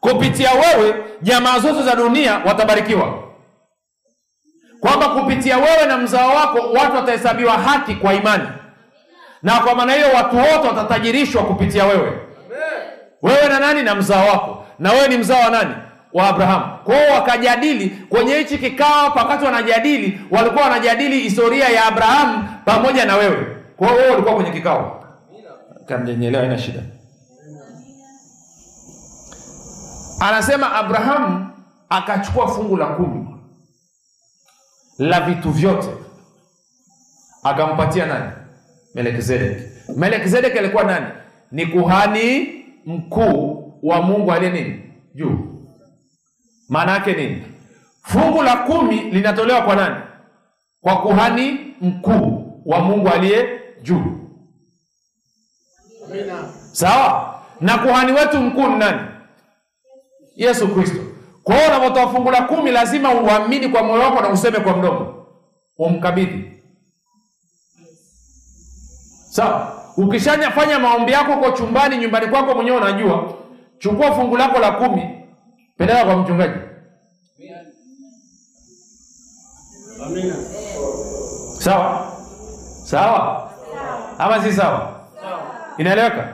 kupitia wewe jamaa zote za dunia watabarikiwa kwamba kupitia wewe na mzao wako watu watahesabiwa haki kwa imani. Na kwa maana hiyo watu wote watatajirishwa kupitia wewe. Wewe na nani? Na mzao wako. Na wewe ni mzao wa nani? Wa abrahamu. Kwa hiyo wakajadili kwenye hichi kikao wakati wanajadili walikuwa wanajadili historia ya abrahamu pamoja na wewe. Kwa hiyo wewe ulikuwa kwenye kikao. Kamjenyelewa haina shida. Anasema abrahamu akachukua fungu la kumi la vitu vyote. Akampatia nani? Melkizedeki melkizedeki alikuwa nani? Ni kuhani mkuu wa mungu aliye nini? Juu. Maana yake nini? Fungu la kumi linatolewa kwa nani? Kwa kuhani mkuu wa mungu aliye juu. Sawa? Na kuhani wetu mkuu ni nani? Yesu kristo kwa hiyo unapotoa fungu la kumi lazima uamini kwa moyo wako na useme kwa mdomo. Umkabidhi. Sawa. Ukishafanya fanya maombi yako uko chumbani nyumbani kwako mwenyewe unajua chukua fungu lako la kumi. Peleka kwa mchungaji. Amina. sawa? Sawa? Ama si sawa. Inaeleweka?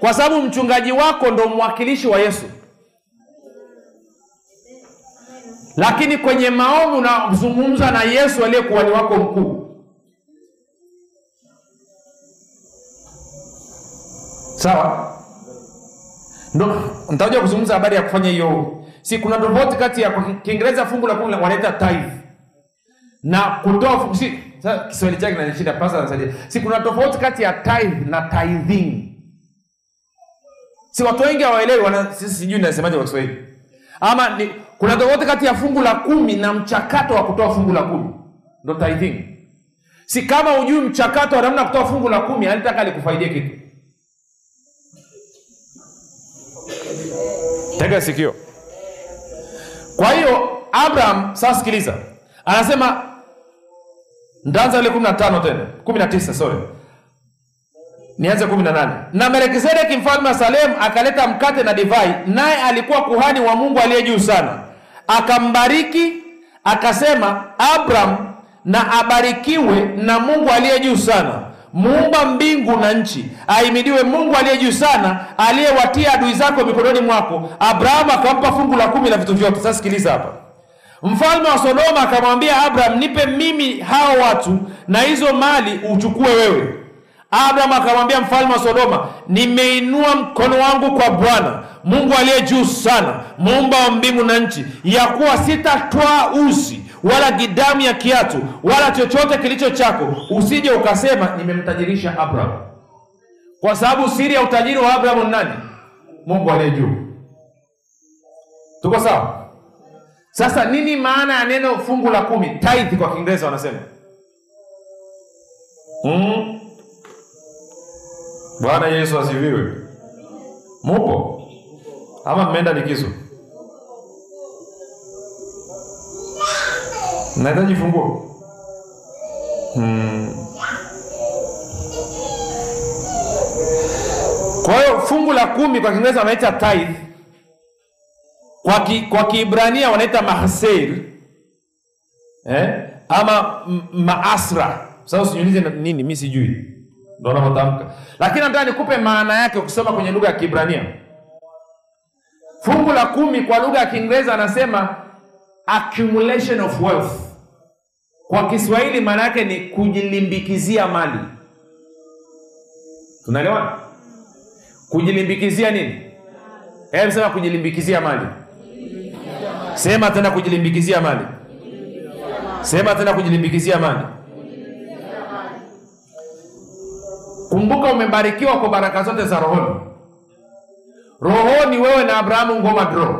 Kwa sababu mchungaji wako ndo mwakilishi wa yesu lakini kwenye maombi unazungumza na yesu aliye kuhani wako mkuu. Sawa? Ndo nitakuja kuzungumza habari ya kufanya hiyo. Si kuna tofauti kati ya kiingereza fungu la kumi wanaita tithe na kutoa si kiswahili chake kinanishinda pasa anasaidia si kuna tofauti kati ya tithe na tithing. Si watu wengi hawaelewi sijui nasemaje kwa kiswahili. Ama ni, kuna tofauti kati ya fungu la kumi na mchakato wa kutoa fungu la kumi. Ndo tithing. Si kama ujui mchakato wa namna kutoa fungu la kumi alitaka likufaidie kitu. Tega sikio. Kwa hiyo abraham sasa sikiliza. Anasema ntaanza ile kumi na tano tena. Kumi na tisa sorry. Nianze kumi na nane. Na melkizedeki mfalme wa salemu akaleta mkate na divai naye alikuwa kuhani wa mungu aliye juu sana akambariki akasema abraham na abarikiwe na mungu aliye juu sana. Muumba mbingu na nchi. Ahimidiwe mungu aliye juu sana aliyewatia adui zako mikononi mwako. Abrahamu akampa fungu la kumi la vitu vyote. Sasa sikiliza hapa. Mfalme wa sodoma akamwambia abraham nipe mimi hao watu na hizo mali uchukue wewe abraham akamwambia mfalme wa sodoma nimeinua mkono wangu kwa bwana mungu aliye juu sana muumba wa mbingu na nchi ya kuwa sitatwaa uzi wala gidamu ya kiatu wala chochote kilicho chako. Usije ukasema nimemtajirisha abraham. Kwa sababu siri ya utajiri wa Abrahamu ni nani? Mungu aliye juu. Tuko sawa? Sasa nini maana ya neno fungu la kumi? Tithe kwa kiingereza wanasema. Mm. Bwana yesu asifiwe. Mupo? Ama mmeenda likizo? Nahitaji funguo? Hmm. kwa hiyo fungu la kumi kwa kiingereza wanaita tithe. Kwa ki, kwa kiibrania wanaita mahseir eh? ama maasra. Sasa usiniulize nini mi sijui ndo unavyotamka lakini nataka nikupe maana yake ukisoma kwenye lugha ya kiibrania fungu la kumi kwa lugha ya kiingereza anasema accumulation of wealth. Kwa kiswahili maana yake ni kujilimbikizia mali. Tunaelewana? Kujilimbikizia nini? Hebu sema kujilimbikizia mali. Sema tena kujilimbikizia mali. Sema tena kujilimbikizia mali kumbuka umebarikiwa kwa baraka zote za rohoni. Rohoni wewe na abrahamu ngoma draw.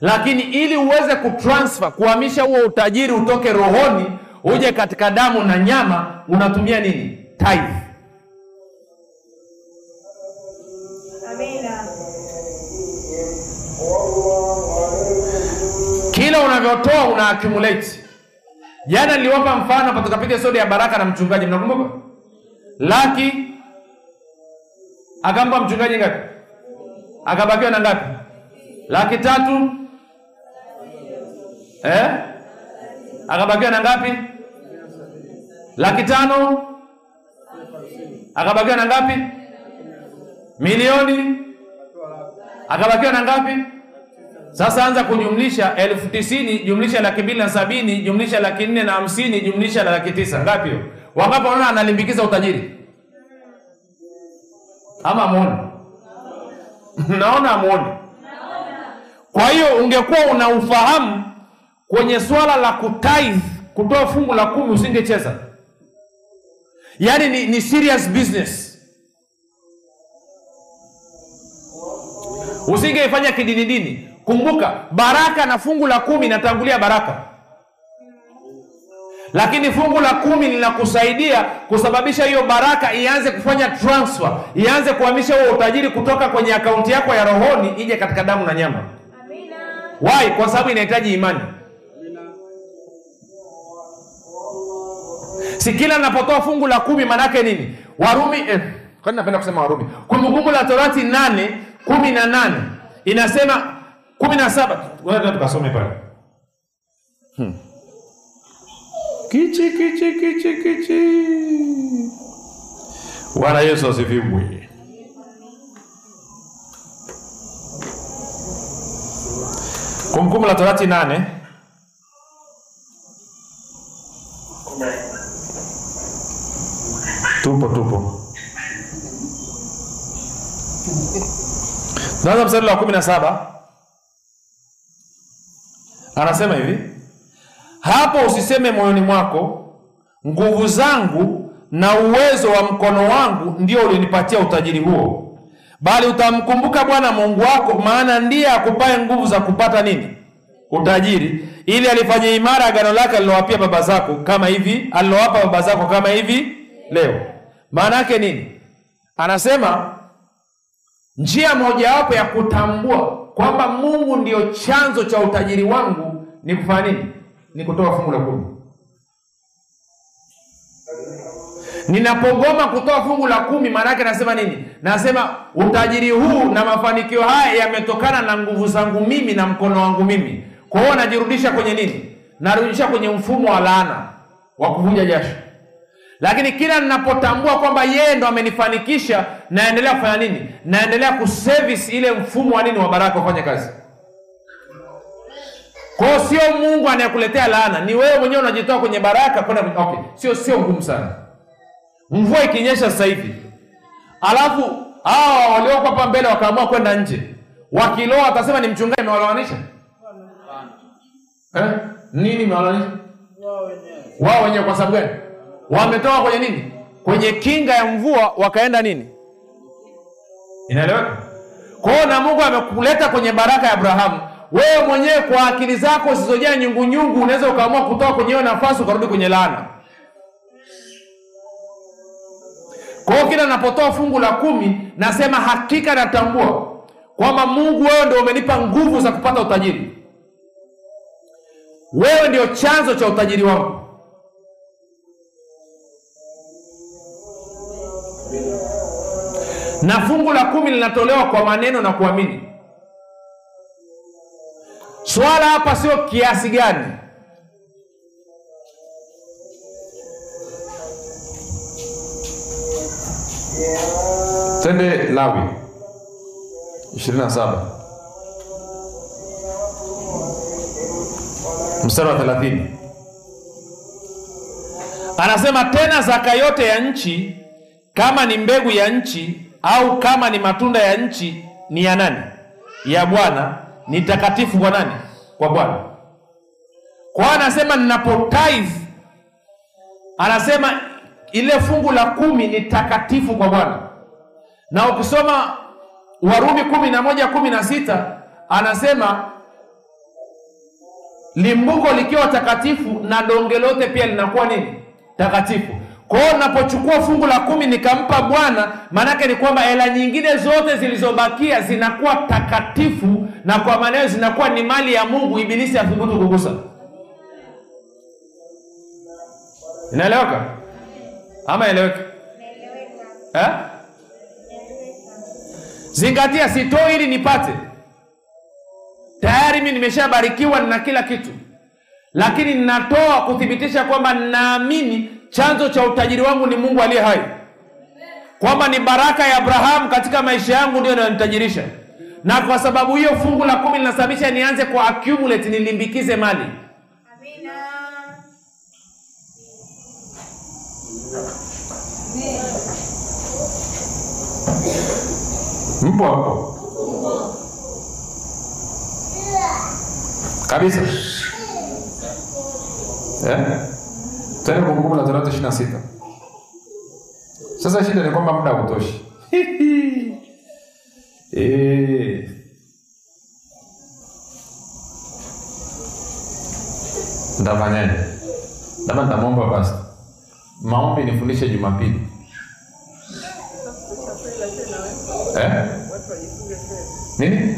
Lakini ili uweze kutransfer kuhamisha huo utajiri utoke rohoni uje katika damu na nyama unatumia nini? Tithe. Amina. kila unavyotoa una accumulate. Jana niliwapa mfano hapa tukapiga sodi ya baraka na mchungaji mnakumbuka laki akampa mchungaji ngapi? Akabakiwa na ngapi? Laki tatu. Eh? akabakiwa na ngapi? Laki tano. Akabakiwa na ngapi? Milioni. Akabakiwa na ngapi? Sasa anza kujumlisha elfu tisini jumlisha laki mbili na sabini jumlisha laki nne na hamsini jumlisha la laki tisa. Ngapi hiyo wangapi wanaona analimbikiza utajiri? Ama muone <laughs> naona amuone kwa hiyo ungekuwa una ufahamu kwenye swala la kutithe kutoa fungu la kumi usingecheza. Yaani ni, ni serious business. Usingeifanya kidinidini. kumbuka baraka na fungu la kumi inatangulia baraka lakini fungu la kumi linakusaidia kusababisha hiyo baraka ianze kufanya transfer ianze kuhamisha huo utajiri kutoka kwenye akaunti yako ya rohoni ije katika damu na nyama. Amina. why? Kwa sababu inahitaji imani. Si kila napotoa fungu la kumi maanake nini? Warumi eh, kwani napenda kusema warumi? Kumbukumbu la torati nane kumi na nane. Inasema kumi na saba. Tukasome pale. Hmm. Kichi kichi kichi kichi. Bwana yesu asifiwe. Kumbukumbu la torati nane. Tupo tupo. Tunaanza mstari wa kumi na saba. Anasema hivi hapo usiseme moyoni mwako nguvu zangu na uwezo wa mkono wangu ndio ulinipatia utajiri huo. Bali utamkumbuka bwana mungu wako maana ndiye akupae nguvu za kupata nini? Utajiri. Ili alifanye imara agano lake alilowapia baba zako kama hivi alilowapa baba zako kama hivi leo. Maana yake nini? Anasema njia mojawapo ya kutambua kwamba mungu ndiyo chanzo cha utajiri wangu ni kufanya nini ni kutoa fungu la kumi. Ninapogoma kutoa fungu la kumi maana yake nasema nini? Nasema utajiri huu na mafanikio haya yametokana na nguvu zangu mimi na mkono wangu mimi. Kwa hiyo najirudisha kwenye nini? Narudisha kwenye mfumo wa laana wa kuvuja jasho. Lakini kila ninapotambua kwamba yeye ndo amenifanikisha naendelea kufanya nini? Naendelea kuservice ile mfumo wa nini? Wa baraka ufanye kazi kwa hiyo sio mungu anayekuletea laana ni wewe mwenyewe unajitoa kwenye baraka kwenda okay sio sio ngumu sana. Mvua ikinyesha sasa hivi alafu hawa waliokuwa hapa mbele wakaamua kwenda nje wakiloa watasema ni mchungaji imewaloanisha eh? nini imewaloanisha wao wenyewe kwa sababu gani? Wametoka kwenye nini? Kwenye kinga ya mvua wakaenda nini? Inaeleweka? Kwa na mungu amekuleta kwenye baraka ya abrahamu wewe mwenyewe kwa akili zako zisizojaa nyungunyungu unaweza ukaamua kutoka kwenye hiyo nafasi ukarudi kwenye laana. Kwa hiyo kila napotoa fungu la kumi nasema hakika natambua kwamba mungu wewe ndio umenipa nguvu za kupata utajiri. Wewe ndio chanzo cha utajiri wangu. Na fungu la kumi linatolewa kwa maneno na kuamini swala hapa sio kiasi gani. Twende lawi. 27 mstari wa 30 anasema tena zaka yote ya nchi kama ni mbegu ya nchi au kama ni matunda ya nchi ni ya nani? Ya bwana ni takatifu kwa nani kwa bwana. Kwa anasema ninapo tithe anasema ile fungu la kumi ni takatifu kwa bwana. Na ukisoma warumi kumi na moja kumi na sita anasema limbuko likiwa takatifu na donge lote pia linakuwa nini? Takatifu kwa hiyo napochukua fungu la kumi nikampa bwana maanake ni kwamba hela nyingine zote zilizobakia zinakuwa takatifu na kwa maneno zinakuwa ni mali ya mungu ibilisi athubutu kugusa. Inaeleweka? Ama eleweka eh? zingatia sitoi ili nipate. Tayari mi nimeshabarikiwa na kila kitu. Lakini ninatoa kuthibitisha kwamba ninaamini chanzo cha utajiri wangu ni mungu aliye hai kwamba ni baraka ya abrahamu katika maisha yangu ndio inayonitajirisha na kwa sababu hiyo fungu la kumi linasababisha nianze kwa accumulate nilimbikize mali Amina. mpo kabisa eh? Tena kumbukumbu la torati ishirini na sita sasa shida ni kwamba muda hautoshi <laughs> Eh. Ndafanyaje? labda ntamwomba basi. maombi nifundishe jumapili eh? Nini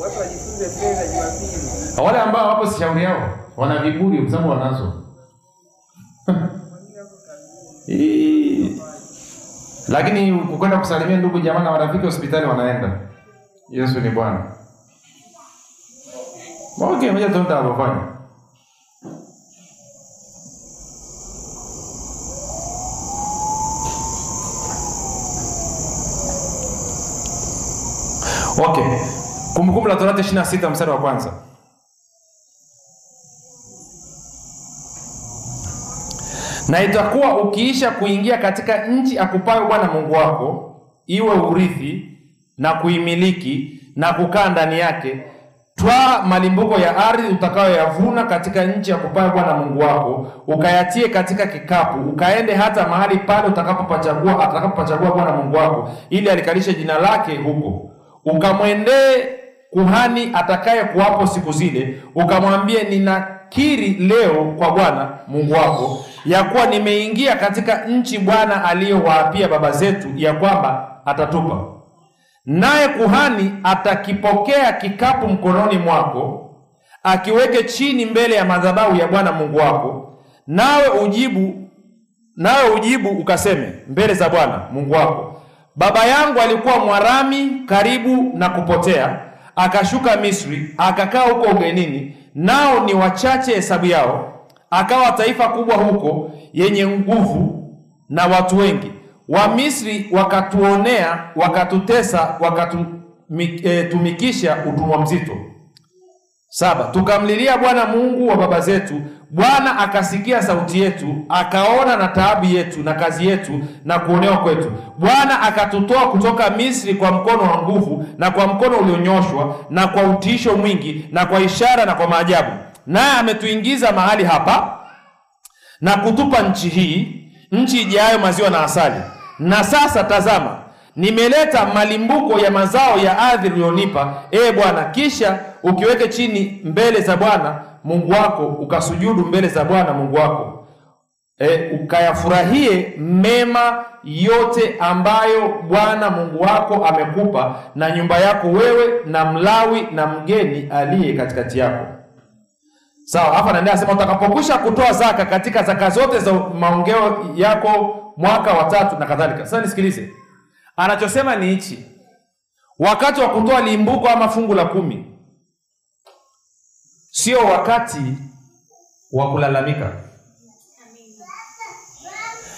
Watu wajifunze Jumapili. wale ambao wapo si shauri yao wana viburi kwa sababu wanazo Lakini kukwenda kusalimia ndugu jamaa na marafiki hospitali wanaenda. Yesu ni bwana. Okay moja tu mtakapofanya okay. Kumbukumbu la torati 26 mstari wa kwanza na itakuwa ukiisha kuingia katika nchi akupayo bwana mungu wako iwe urithi na kuimiliki na kukaa ndani yake twaa malimbuko ya ardhi utakayoyavuna katika nchi akupayo bwana mungu wako ukayatie katika kikapu ukaende hata mahali pale utakapopachagua atakapopachagua bwana mungu wako ili alikalishe jina lake huko. Ukamwendee kuhani atakaye kuwapo siku zile ukamwambie ninakiri leo kwa bwana mungu wako ya kuwa nimeingia katika nchi bwana aliyowaapia baba zetu ya kwamba atatupa. Naye kuhani atakipokea kikapu mkononi mwako akiweke chini mbele ya madhabahu ya bwana mungu wako nawe ujibu nawe ujibu ukaseme mbele za Bwana Mungu wako, baba yangu alikuwa Mwarami karibu na kupotea, akashuka Misri, akakaa huko ugenini, nao ni wachache hesabu yao, akawa taifa kubwa huko, yenye nguvu na watu wengi. Wamisri wakatuonea, wakatutesa, wakatutumikisha utumwa mzito. Saba, tukamlilia Bwana Mungu wa baba zetu. Bwana akasikia sauti yetu, akaona na taabu yetu na kazi yetu na kuonewa kwetu. Bwana akatutoa kutoka Misri kwa mkono wa nguvu na kwa mkono ulionyoshwa na kwa utiisho mwingi na kwa ishara na kwa maajabu, naye ametuingiza mahali hapa na kutupa nchi hii, nchi ijayo maziwa na asali. Na sasa tazama, nimeleta malimbuko ya mazao ya ardhi ulionipa, ee Bwana. Kisha ukiweke chini mbele za Bwana Mungu wako, ukasujudu mbele za Bwana Mungu wako, e, ukayafurahie mema yote ambayo Bwana Mungu wako amekupa na nyumba yako wewe na Mlawi na mgeni aliye katikati yako. Sawa, hapa naendelea sema utakapokwisha kutoa zaka katika zaka zote za maongeo yako mwaka wa tatu na kadhalika. Sasa nisikilize, anachosema ni hichi, wakati wa kutoa limbuko ama fungu la kumi sio wakati wa kulalamika,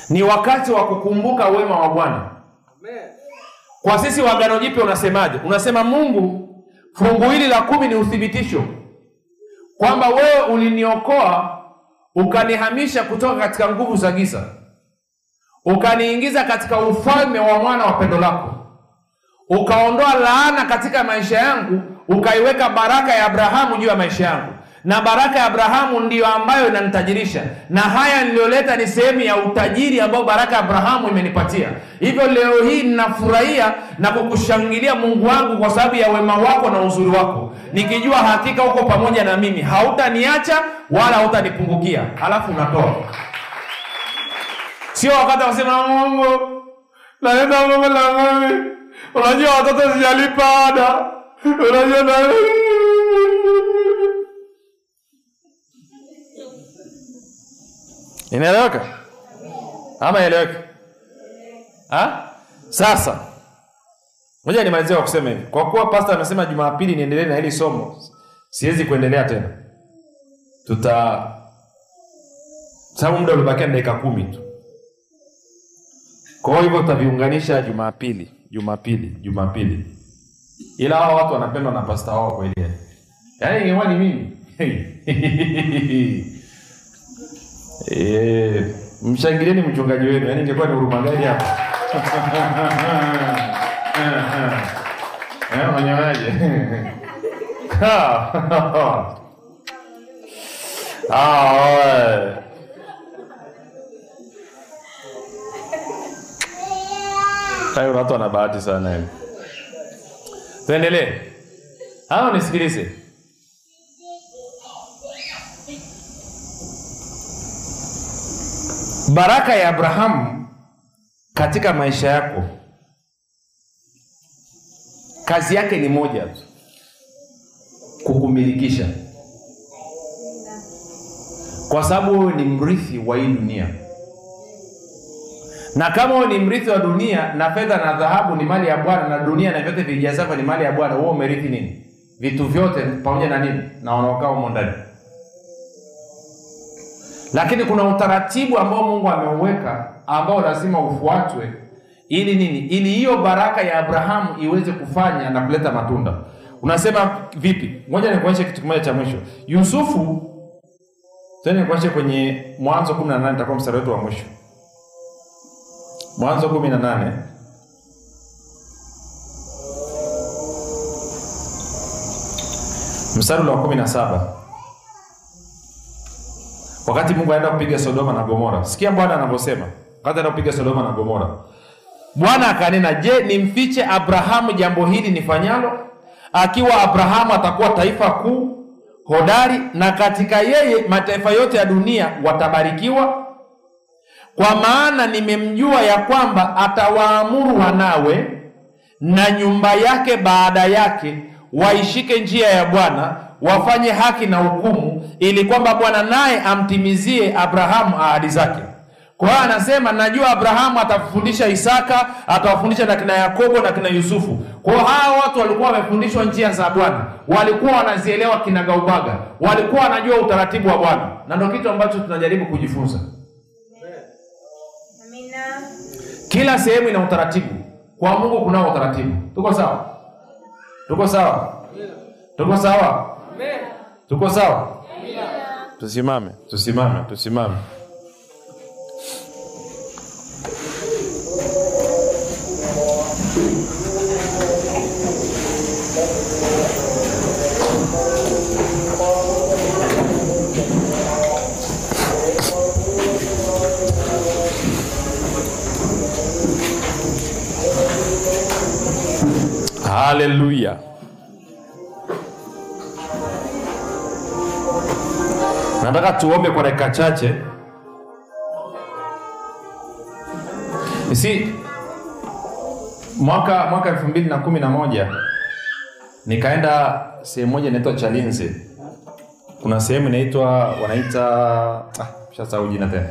ni wakati wa kukumbuka wema wa Bwana. Kwa sisi wa Agano Jipya unasemaje? Unasema Mungu, fungu hili la kumi ni uthibitisho kwamba wewe uliniokoa ukanihamisha kutoka katika nguvu za giza ukaniingiza katika ufalme wa mwana wa pendo lako, ukaondoa laana katika maisha yangu, ukaiweka baraka ya Abrahamu juu ya maisha yangu, na baraka ya Abrahamu ndiyo ambayo inanitajirisha, na haya niliyoleta ni sehemu ya utajiri ambao baraka ya Abrahamu imenipatia. Hivyo leo hii ninafurahia na kukushangilia Mungu wangu kwa sababu ya wema wako na uzuri wako, nikijua hakika uko pamoja na mimi, hautaniacha wala hautanipungukia. Halafu unatoa Sio wakati wa kusema Mungu, naenda Mungu la ng'ombe. Unajua watoto sijalipa ada. Unajua Inaeleweka? Ama eleweka? Ha? Sasa moja, nimalizie kwa kusema hivi. Kwa kuwa pasta amesema Jumapili niendelee na hili somo, siwezi kuendelea tena. Tuta sababu muda ulibakia dakika kumi tu. Kwa hivyo tutaviunganisha Jumapili, Jumapili, Jumapili. Ila hao watu wanapendwa na pasta wao kweli. Yaani ingekuwa mimi. <laughs> Eh, mshangilieni mchungaji wenu. Yaani ingekuwa ni huruma gani hapa? Eh, unanyonaje? Ah. Hayo watu wana bahati sana. Tuendelee. Hao nisikilize. Baraka ya Abrahamu katika maisha yako, kazi yake ni moja tu, kukumilikisha, kwa sababu wewe ni mrithi wa hii dunia na kama wewe ni mrithi wa dunia na fedha na dhahabu ni mali ya Bwana na dunia na vyote vijazavyo ni mali ya Bwana, wewe umerithi nini? Vitu vyote pamoja na nini? Na wanaokaa humo ndani. Lakini kuna utaratibu ambao Mungu ameuweka ambao lazima ufuatwe ili nini? Ili hiyo baraka ya Abrahamu iweze kufanya na kuleta matunda. Unasema vipi? moja nikuonyeshe kitu kimoja cha mwisho. Yusufu, tena nikuonyeshe kwenye Mwanzo 18 nitakuwa mstari wetu wa mwisho. Mwanzo kumi na nane mstari wa kumi na saba wakati Mungu anaenda kupiga Sodoma na Gomora. Sikia Bwana anavyosema wakati anaenda kupiga Sodoma na Gomora. Bwana akanena, je, nimfiche Abrahamu jambo hili nifanyalo, akiwa Abrahamu atakuwa taifa kuu hodari, na katika yeye mataifa yote ya dunia watabarikiwa kwa maana nimemjua ya kwamba atawaamuru wanawe na nyumba yake baada yake waishike njia ya Bwana, wafanye haki na hukumu, ili kwamba Bwana naye amtimizie Abrahamu ahadi zake. Kwa hiyo anasema najua Abrahamu atafundisha Isaka, atawafundisha na kina Yakobo na kina Yusufu. Kwa hiyo hawa watu walikuwa wamefundishwa njia za Bwana, walikuwa wanazielewa kinagaubaga, walikuwa wanajua utaratibu wa Bwana, na ndio kitu ambacho tunajaribu kujifunza. Amina. Kila sehemu ina utaratibu. Kwa Mungu kunao utaratibu. Tuko sawa? Tuko sawa? Tuko sawa? Tuko sawa? Tusimame, tusimame, tusimame. Haleluya. Nataka tuombe kwa dakika chache. Si mwaka mwaka elfu mbili na kumi na moja nikaenda sehemu moja inaitwa Chalinze. Kuna sehemu inaitwa wanaita ah, shasahau jina tena.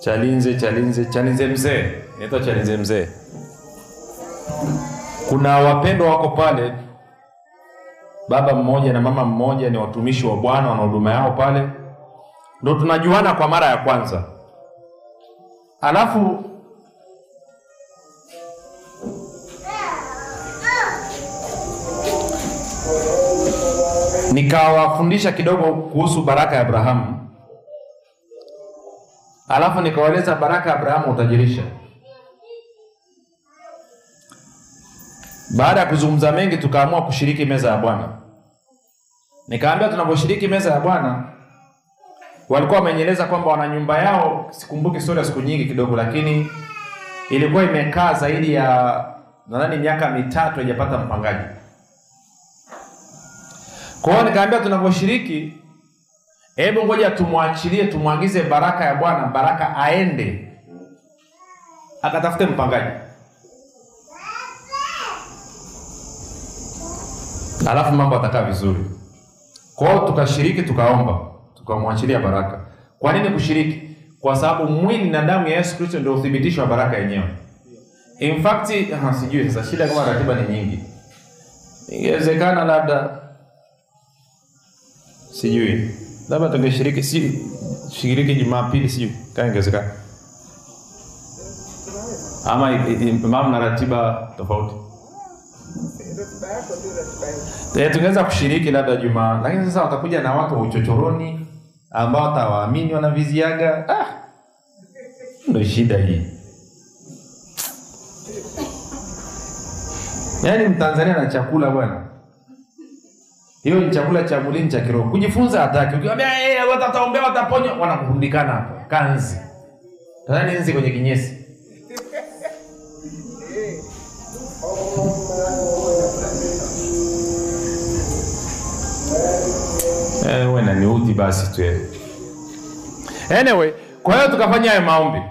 Chalinze, Chalinze, Chalinze mzee, inaitwa Chalinze mzee kuna wapendwa wako pale, baba mmoja na mama mmoja, ni watumishi wa Bwana, wana huduma yao pale, ndo tunajuana kwa mara ya kwanza. Alafu nikawafundisha kidogo kuhusu baraka ya Abrahamu, alafu nikawaeleza baraka ya Abrahamu utajirisha Baada ya kuzungumza mengi, tukaamua kushiriki meza ya Bwana. Nikaambia tunaposhiriki meza ya Bwana, walikuwa wamenyeleza kwamba wana nyumba yao, sikumbuki historia siku nyingi kidogo, lakini ilikuwa imekaa zaidi ya nadhani miaka mitatu haijapata mpangaji. Kwa hiyo nikaambia tunavyoshiriki, hebu ngoja tumwachilie, tumwagize baraka ya Bwana, baraka aende akatafute mpangaji. alafu mambo atakaa vizuri. Kwa hiyo tukashiriki, tukaomba, tukamwachilia baraka. Kwa nini kushiriki? Kwa sababu mwili na damu ya Yesu Kristo ndio uthibitisho wa baraka yenyewe. In fact, ha, sijui sasa, shida kama ratiba ni nyingi, ingewezekana labda, sijui labda tungeshiriki, si shiriki Jumapili, sijui kama ingewezekana, ama i- i- imam na ratiba tofauti. Eh, tungeweza kushiriki labda Jumaa, lakini sasa watakuja na watu wa uchochoroni ambao watawaamini wanaviziaga. Ah, ndo shida hii. Yaani Mtanzania na chakula bwana, hiyo ni chakula cha mwilini cha kiroho. Kujifunza hataki. Ukiwaambia wataombea wataponywa, wanakurundikana hapo kanzi, tazani nzi kwenye kinyesi. Eh, niudhi basi tu. eh. Anyway, kwa hiyo tukafanya hayo maombi.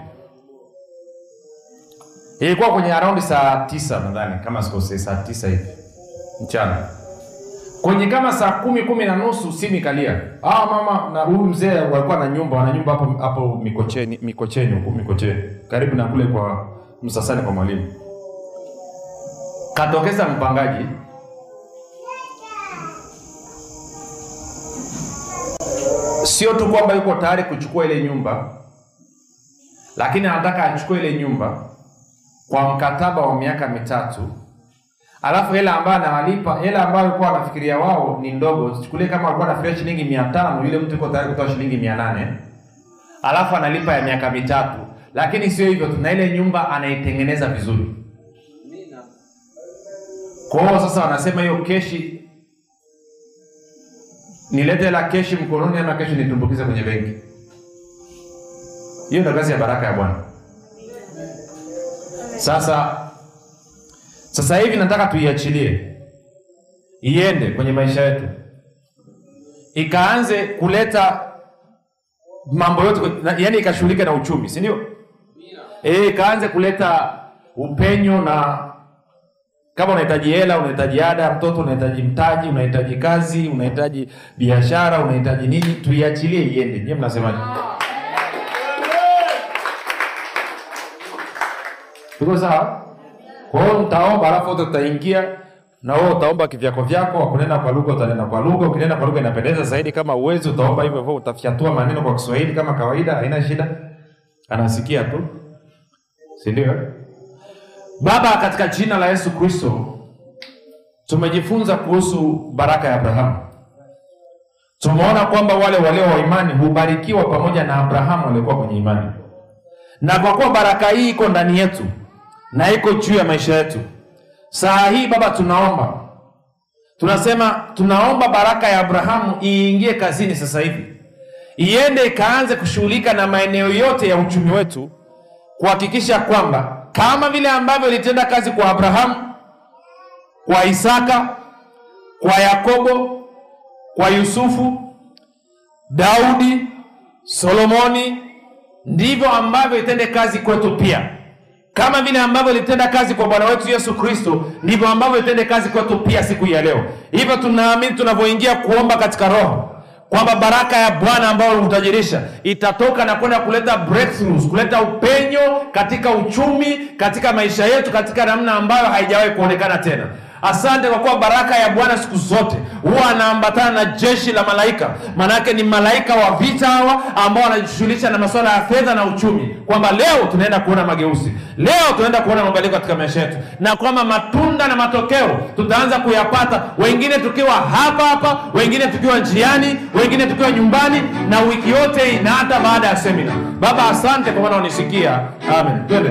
Ilikuwa kwenye around saa tisa nadhani kama sikosei, saa tisa hivi mchana. Kwenye kama saa kumi kumi na nusu simu ikalia. Ah, mama na huyu mzee walikuwa na nyumba, wana nyumba hapo hapo Mikocheni, Mikocheni huko Mikocheni, karibu na kule kwa Msasani kwa mwalimu. Katokeza mpangaji sio tu kwamba yuko tayari kuchukua ile nyumba, lakini anataka achukue ile nyumba kwa mkataba wa miaka mitatu, alafu hela ambayo anawalipa, hela ambayo alikuwa wanafikiria wao ni ndogo. Chukulie kama alikuwa anafikiria shilingi mia tano, yule mtu yuko tayari kutoa shilingi mia nane alafu analipa ya miaka mitatu. Lakini sio hivyo tu, na ile nyumba anaitengeneza vizuri. Kwa hiyo sasa wanasema hiyo keshi nilete hela keshi mkononi ama keshi nitumbukize kwenye benki. Hiyo ndio kazi ya baraka ya Bwana. Sasa sasa hivi nataka tuiachilie iende kwenye maisha yetu, ikaanze kuleta mambo yote, yaani ikashughulika na uchumi, si ndio? Eh, ikaanze kuleta upenyo na kama unahitaji hela, unahitaji ada mtoto, unahitaji mtaji, unahitaji kazi, unahitaji biashara, unahitaji nini, tuiachilie iende. Nyie mnasemaje? tuko sawa? Kwa hiyo mtaomba alafu wote tutaingia na wewe utaomba kivyako vyako wakunena kwa lugha utanena kwa lugha. Ukinena kwa lugha inapendeza zaidi. Kama uwezi utaomba hivyo hivyo utafyatua maneno kwa kiswahili kama kawaida haina shida. Anasikia tu. Si ndio baba katika jina la yesu kristo tumejifunza kuhusu baraka ya abrahamu. Tumeona kwamba wale walio wa imani hubarikiwa pamoja na abrahamu waliokuwa kwenye imani. Na kwa kuwa baraka hii iko ndani yetu na iko juu ya maisha yetu saa hii baba tunaomba. Tunasema tunaomba baraka ya abrahamu iingie kazini sasa hivi. Iende ikaanze kushughulika na maeneo yote ya uchumi wetu kuhakikisha kwamba kama vile ambavyo ilitenda kazi kwa abrahamu kwa isaka kwa yakobo kwa yusufu daudi solomoni ndivyo ambavyo itende kazi kwetu pia. Kama vile ambavyo ilitenda kazi kwa bwana wetu yesu kristo ndivyo ambavyo itende kazi kwetu pia siku ya leo. Hivyo tunaamini tunavyoingia kuomba katika roho kwamba baraka ya bwana ambayo ulimtajirisha itatoka na kwenda kuleta breakthroughs, kuleta upenyo katika uchumi katika maisha yetu katika namna ambayo haijawahi kuonekana tena asante kwa kuwa baraka ya bwana siku zote. Huwa anaambatana na jeshi la malaika. Maanake ni malaika wa vita hawa ambao wanajishughulisha na masuala ya fedha na uchumi. Kwamba leo tunaenda kuona mageuzi. Leo tunaenda kuona mabadiliko katika maisha yetu. Na kwamba matunda na matokeo tutaanza kuyapata. Wengine tukiwa hapa hapa wengine tukiwa njiani wengine tukiwa nyumbani. Na wiki yote na hata baada ya semina baba asante kwa maana unisikia amen. Twende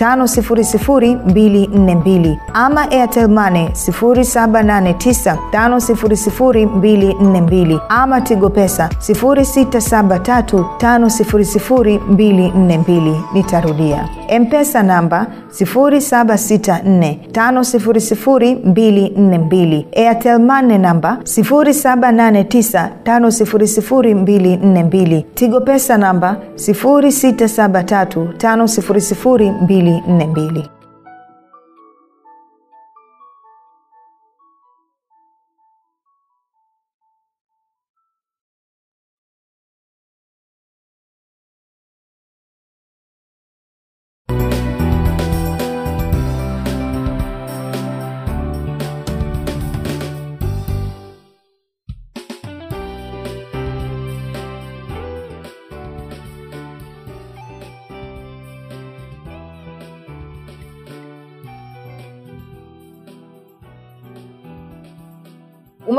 5242 ama airtel mane 7895242 ama tigo pesa 6735242 nitarudia mpesa namba 7645242 airtelmane namba 7895242 tigo pesa namba 6735242